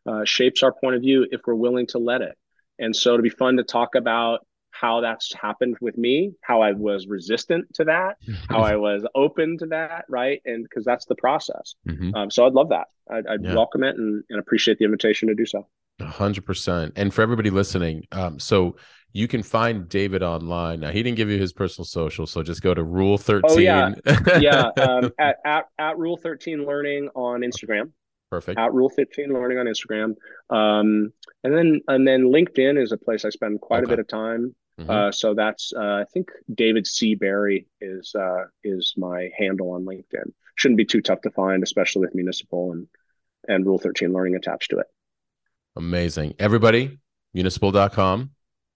uh, shapes our point of view if we're willing to let it. And so, to be fun to talk about how that's happened with me, how I was resistant to that, how I was open to that, right? And because that's the process. Mm-hmm. Um, so I'd love that. I'd, I'd yeah. welcome it and, and appreciate the invitation to do so hundred percent. And for everybody listening, um, so you can find David online. Now he didn't give you his personal social, so just go to Rule Thirteen. Oh yeah, yeah. Um, at, at at Rule Thirteen Learning on Instagram. Perfect. At Rule Thirteen Learning on Instagram. Um, and then and then LinkedIn is a place I spend quite okay. a bit of time. Mm-hmm. Uh, so that's uh, I think David C Berry is uh, is my handle on LinkedIn. Shouldn't be too tough to find, especially with municipal and and Rule Thirteen Learning attached to it. Amazing. Everybody, municipal.com.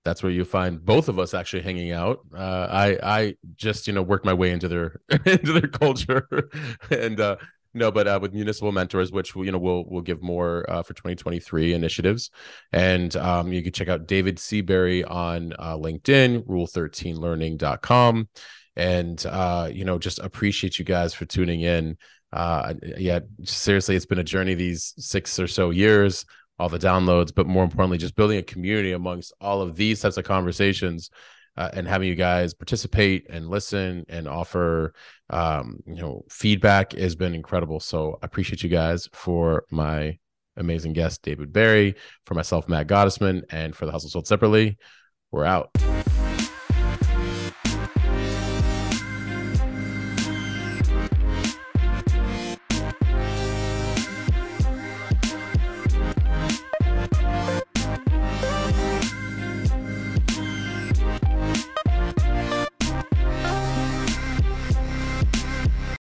That's where you find both of us actually hanging out. Uh, I I just you know worked my way into their into their culture, and uh, no, but uh, with municipal mentors, which you know we'll we'll give more uh, for 2023 initiatives, and um, you can check out David C Berry on uh, LinkedIn, Rule13Learning.com, and uh, you know just appreciate you guys for tuning in. Yeah, seriously, it's been a journey these six or so years all the downloads, but more importantly, just building a community amongst all of these types of conversations uh, and having you guys participate and listen and offer, um, you know, feedback has been incredible. So I appreciate you guys for my amazing guest, David Berry, for myself, Matt Gottesman, and for the Hustle Sold Separately. We're out.